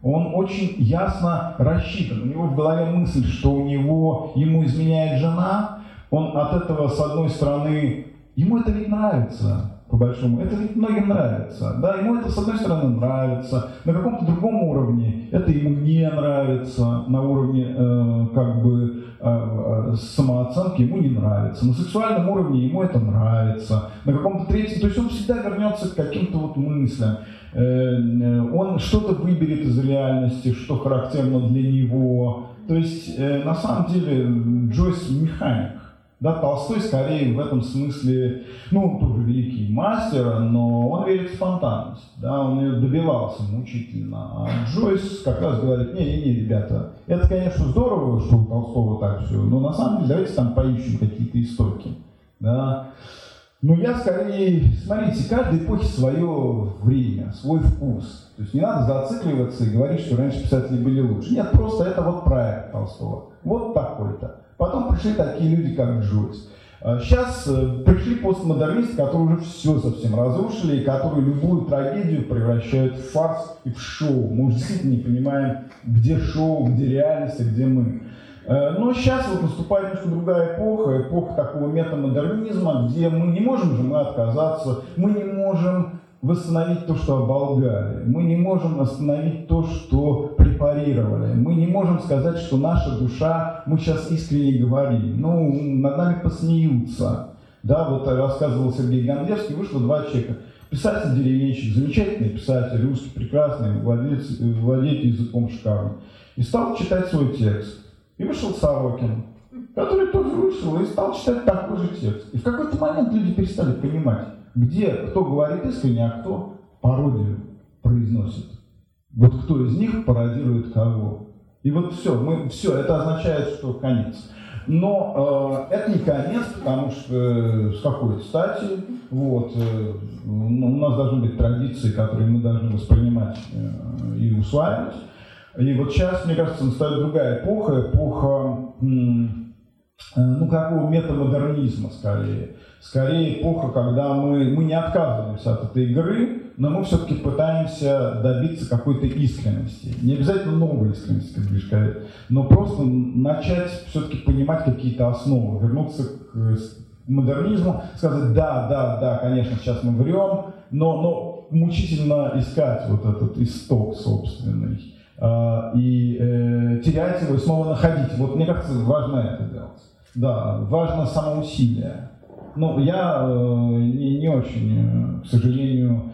Он очень ясно рассчитан. У него в голове мысль, что у него, ему изменяет жена, он от этого, с одной стороны, ему это ведь нравится, по большому. Это ведь многим нравится. Да, ему это, с одной стороны, нравится, на каком-то другом уровне это ему не нравится, на уровне э, как бы э, э, самооценки ему не нравится, на сексуальном уровне ему это нравится, на каком-то третьем, то есть он всегда вернется к каким-то вот мыслям. Э, э, он что-то выберет из реальности, что характерно для него. То есть, э, на самом деле, Джойс механик. Да, Толстой скорее в этом смысле, ну, тоже великий мастер, но он верит в спонтанность, да, он ее добивался мучительно. А Джойс как раз говорит, не-не-не, ребята, это, конечно, здорово, что у Толстого так все, но на самом деле давайте там поищем какие-то истоки, да. Но я скорее, смотрите, каждой эпохи свое время, свой вкус. То есть не надо зацикливаться и говорить, что раньше писатели были лучше. Нет, просто это вот проект Толстого. Вот такой-то. Потом пришли такие люди, как Джойс. Сейчас а э, пришли постмодернисты, которые уже все совсем разрушили, и которые любую трагедию превращают в фарс и в шоу. Мы уже действительно не понимаем, где шоу, где реальность, а где мы. Э, но сейчас вот наступает немножко другая эпоха, эпоха такого метамодернизма, где мы не можем же мы отказаться, мы не можем восстановить то, что оболгали. Мы не можем восстановить то, что препарировали. Мы не можем сказать, что наша душа, мы сейчас искренне говорим. Ну, над нами посмеются. Да, вот рассказывал Сергей Гандевский, вышло два человека. Писатель-деревенщик, замечательный писатель, русский, прекрасный, владелец, владеет языком шикарным. И стал читать свой текст. И вышел Сорокин, который тоже вышел и стал читать такой же текст. И в какой-то момент люди перестали понимать, где кто говорит искренне, а кто пародию произносит. Вот кто из них пародирует кого. И вот все, мы, все, это означает, что конец. Но э, это не конец, потому что э, с какой стати, вот, э, ну, у нас должны быть традиции, которые мы должны воспринимать э, и усваивать. И вот сейчас, мне кажется, настает другая эпоха, эпоха, э, ну, какого метамодернизма скорее скорее эпоха, когда мы, мы не отказываемся от этой игры, но мы все-таки пытаемся добиться какой-то искренности. Не обязательно новой искренности, как говоришь, но просто начать все-таки понимать какие-то основы, вернуться к модернизму, сказать, да, да, да, конечно, сейчас мы врем, но, но мучительно искать вот этот исток собственный э, и э, терять его и снова находить. Вот мне кажется, важно это делать. Да, важно самоусилие. Ну, я э, не, не очень, э, к сожалению,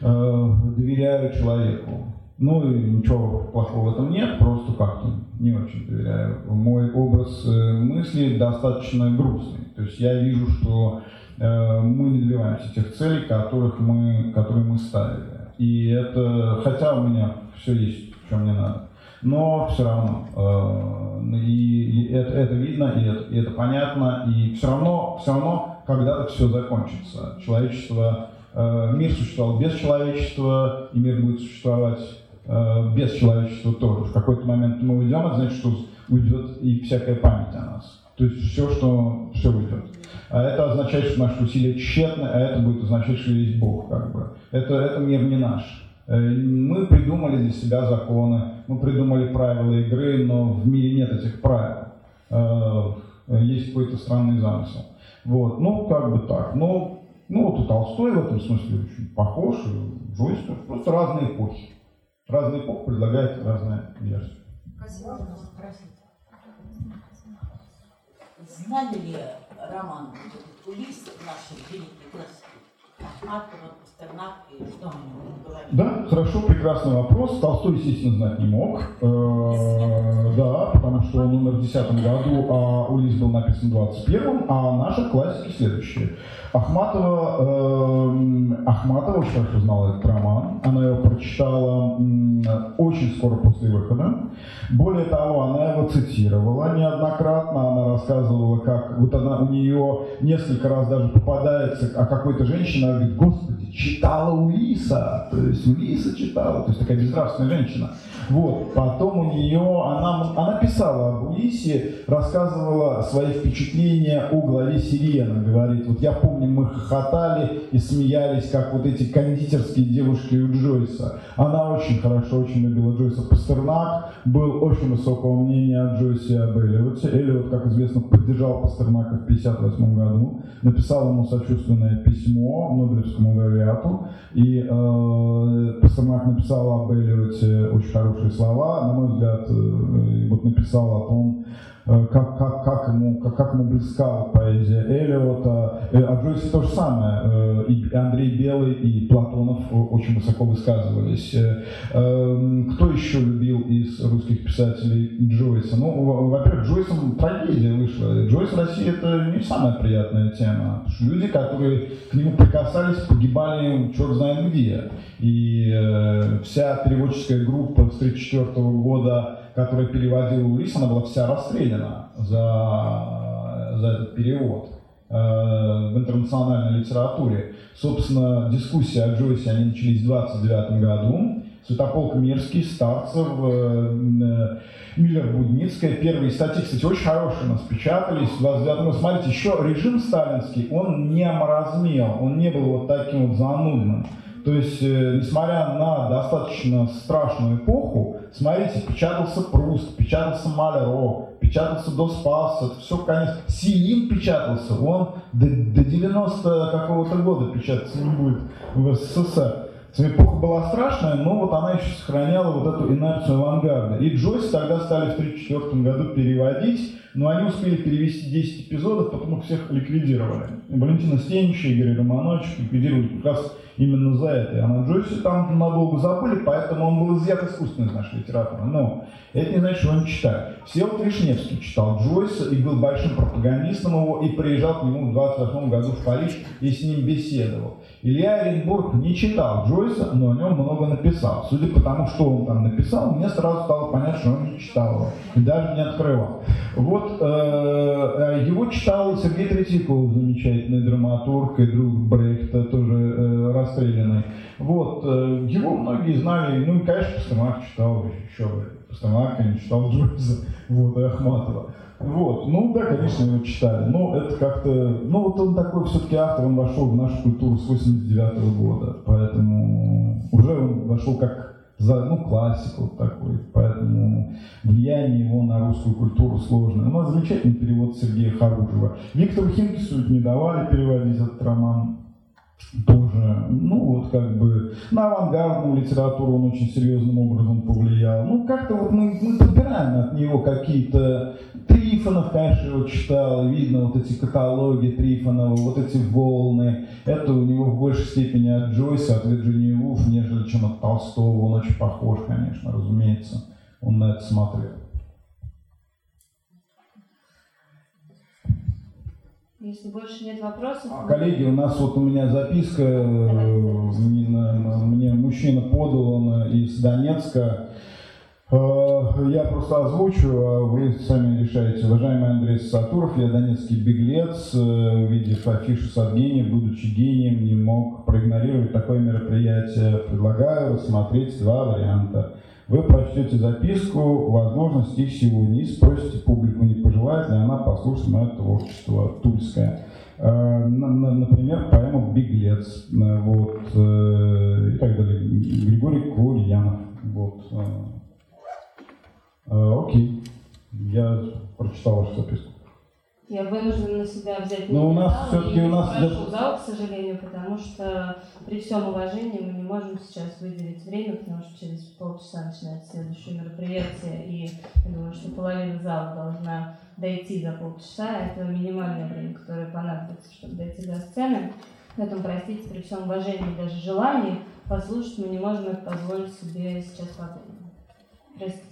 э, доверяю человеку. Ну и ничего плохого в этом нет, просто как-то не очень доверяю. Мой образ э, мысли достаточно грустный. То есть я вижу, что э, мы не добиваемся тех целей, которых мы, которые мы ставили. И это, хотя у меня все есть, что мне надо, но все равно э, и, и это, это видно, и это, и это понятно, и все равно, все равно когда-то все закончится. Человечество, э, мир существовал без человечества, и мир будет существовать Э, без человечества тоже. В какой-то момент мы уйдем, это значит, что уйдет и всякая память о нас. То есть все, что все уйдет. А это означает, что наши усилия тщетны, а это будет означать, что есть Бог. Как бы. это, это мир не наш. Э, мы придумали для себя законы, мы придумали правила игры, но в мире нет этих правил. Э, есть какой-то странный замысел. Вот. Ну, как бы так. Ну, ну вот и Толстой в этом смысле очень похож, и Джойс, просто разные эпохи. Разные эпохи предлагают разные версии. Спасибо. Знали ли роман «Кулис» нашей великой классики Да, хорошо, прекрасный вопрос. Толстой, естественно, знать не мог. Э, да, потому что он умер в 2010 году, а Улис был написан в 21 а наши классики следующие. Ахматова, э, Ахматова очень хорошо знала этот роман. Она его прочитала э, очень скоро после выхода. Более того, она его цитировала неоднократно. Она рассказывала, как вот она у нее несколько раз даже попадается, а какой-то женщина говорит, господи, читала Улиса. То есть Улиса читала. То есть такая безнравственная женщина. Вот. Потом у нее, она, она писала об Улисе, рассказывала свои впечатления о главе Сирена. Говорит, вот я помню, мы хохотали и смеялись, как вот эти кондитерские девушки у Джойса. Она очень хорошо, очень любила Джойса. Пастернак был очень высокого мнения о Джойсе об Эллиоте. Эллиот, как известно, поддержал Пастернака в 1958 году, написал ему сочувственное письмо Нобелевскому лауреату, и э, Пастернак написал об Эллиоте очень хорошие слова, на мой взгляд, э, вот написал о том, как, как, как, ему, как, как ему близка поэзия Эллиота. Э, а Джойсе то же самое. Э, и Андрей Белый, и Платонов очень высоко высказывались. Эм, кто еще любил из русских писателей Джойса? Ну, во-первых, Джойсом трагедия вышла. Джойс в России это не самая приятная тема. Люди, которые к нему прикасались, погибали черт знает где. И вся переводческая группа с 1934 года которая переводила Улис, она была вся расстреляна за, за этот перевод э, в интернациональной литературе. Собственно, дискуссии о Джойсе они начались в 29 году. Святополк Мирский, Старцев, э, Миллер Будницкая. Первые статьи, кстати, очень хорошие у нас печатались. В 29 году, смотрите, еще режим сталинский, он не омразмел, он не был вот таким вот занудным. То есть, э, несмотря на достаточно страшную эпоху, смотрите, печатался Пруст, печатался Малеро, печатался До это все, конечно, Селин печатался, он до, до 90 какого-то года печататься не будет в СССР. Эпоха была страшная, но вот она еще сохраняла вот эту инерцию авангарда. И Джойс тогда стали в 1934 году переводить, но они успели перевести 10 эпизодов, потом их всех ликвидировали. Валентина Стенича, Игорь Романович ликвидировали как раз именно за это. А на Джойсе там надолго забыли, поэтому он был изъят искусственно из нашей литературы. Но это не значит, что он читает. Всеволод Вишневский читал Джойса и был большим пропагандистом его, и приезжал к нему в 28 году в Париж и с ним беседовал. Илья Оренбург не читал Джойса, но о нем много написал. Судя по тому, что он там написал, мне сразу стало понятно, что он не читал его и даже не открывал. Вот э, э его читал Сергей Третьяков, замечательный драматург и друг Брехта, тоже э, расстрелянный. Вот, э, его многие знали, ну и, конечно, Пастернак читал еще бы. Пастернака не читал Джойса, вот, и Ахматова. Вот, ну да, конечно, его читали, но это как-то, ну вот он такой все-таки автор, он вошел в нашу культуру с 89 -го года, поэтому уже он вошел как за, ну, классику такой, поэтому влияние его на русскую культуру сложное. У нас замечательный перевод Сергея Харужева. Виктору Химкису не давали переводить этот роман, тоже, ну вот как бы на авангардную литературу он очень серьезным образом повлиял. Ну как-то вот мы, мы подбираем от него какие-то... Трифонов, конечно, его читал, видно вот эти каталоги Трифонова, вот эти волны. Это у него в большей степени от Джойса, от Вирджинии Вулф, нежели чем от Толстого. Он очень похож, конечно, разумеется. Он на это смотрел. Если больше нет вопросов... А, коллеги, у нас вот у меня записка, э, мне, мужчина подал, он из Донецка, Э, Я просто озвучу, а вы сами решаете. Уважаемый Андрей Сатуров, я донецкий беглец, э, увидев афишу с гением, будучи гением, не мог проигнорировать такое мероприятие. Предлагаю рассмотреть два варианта. Вы прочтете записку, возможно, стих сегодня, и спросите публику, не пожелает ли она послушать мое творчество тульское. Э, на- на- Например, поэму «Беглец», э, вот, э, и так далее. Григорий Курьянов. Вот. Окей, я прочитал вашу записку. Я вынуждена на себя взять Но у нас материал всё-таки и у нас прошу зал, к сожалению, потому что при всем уважении мы не можем сейчас выделить время, потому что через полчаса начинается следующее мероприятие, и я думаю, что половина зала должна дойти за полчаса. Это минимальное время, которое понадобится, чтобы дойти до сцены. Поэтому, простите, при всем уважении и даже желании послушать мы не можем это позволить себе сейчас по времени. Простите.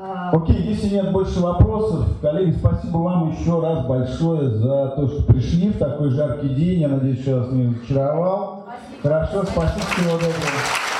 А, Окей, если нет больше вопросов, коллеги, спасибо вам еще раз большое за то, что пришли в такой жаркий день. Я надеюсь, что я вас не разочаровал. Хорошо, спасибо, всего доброго.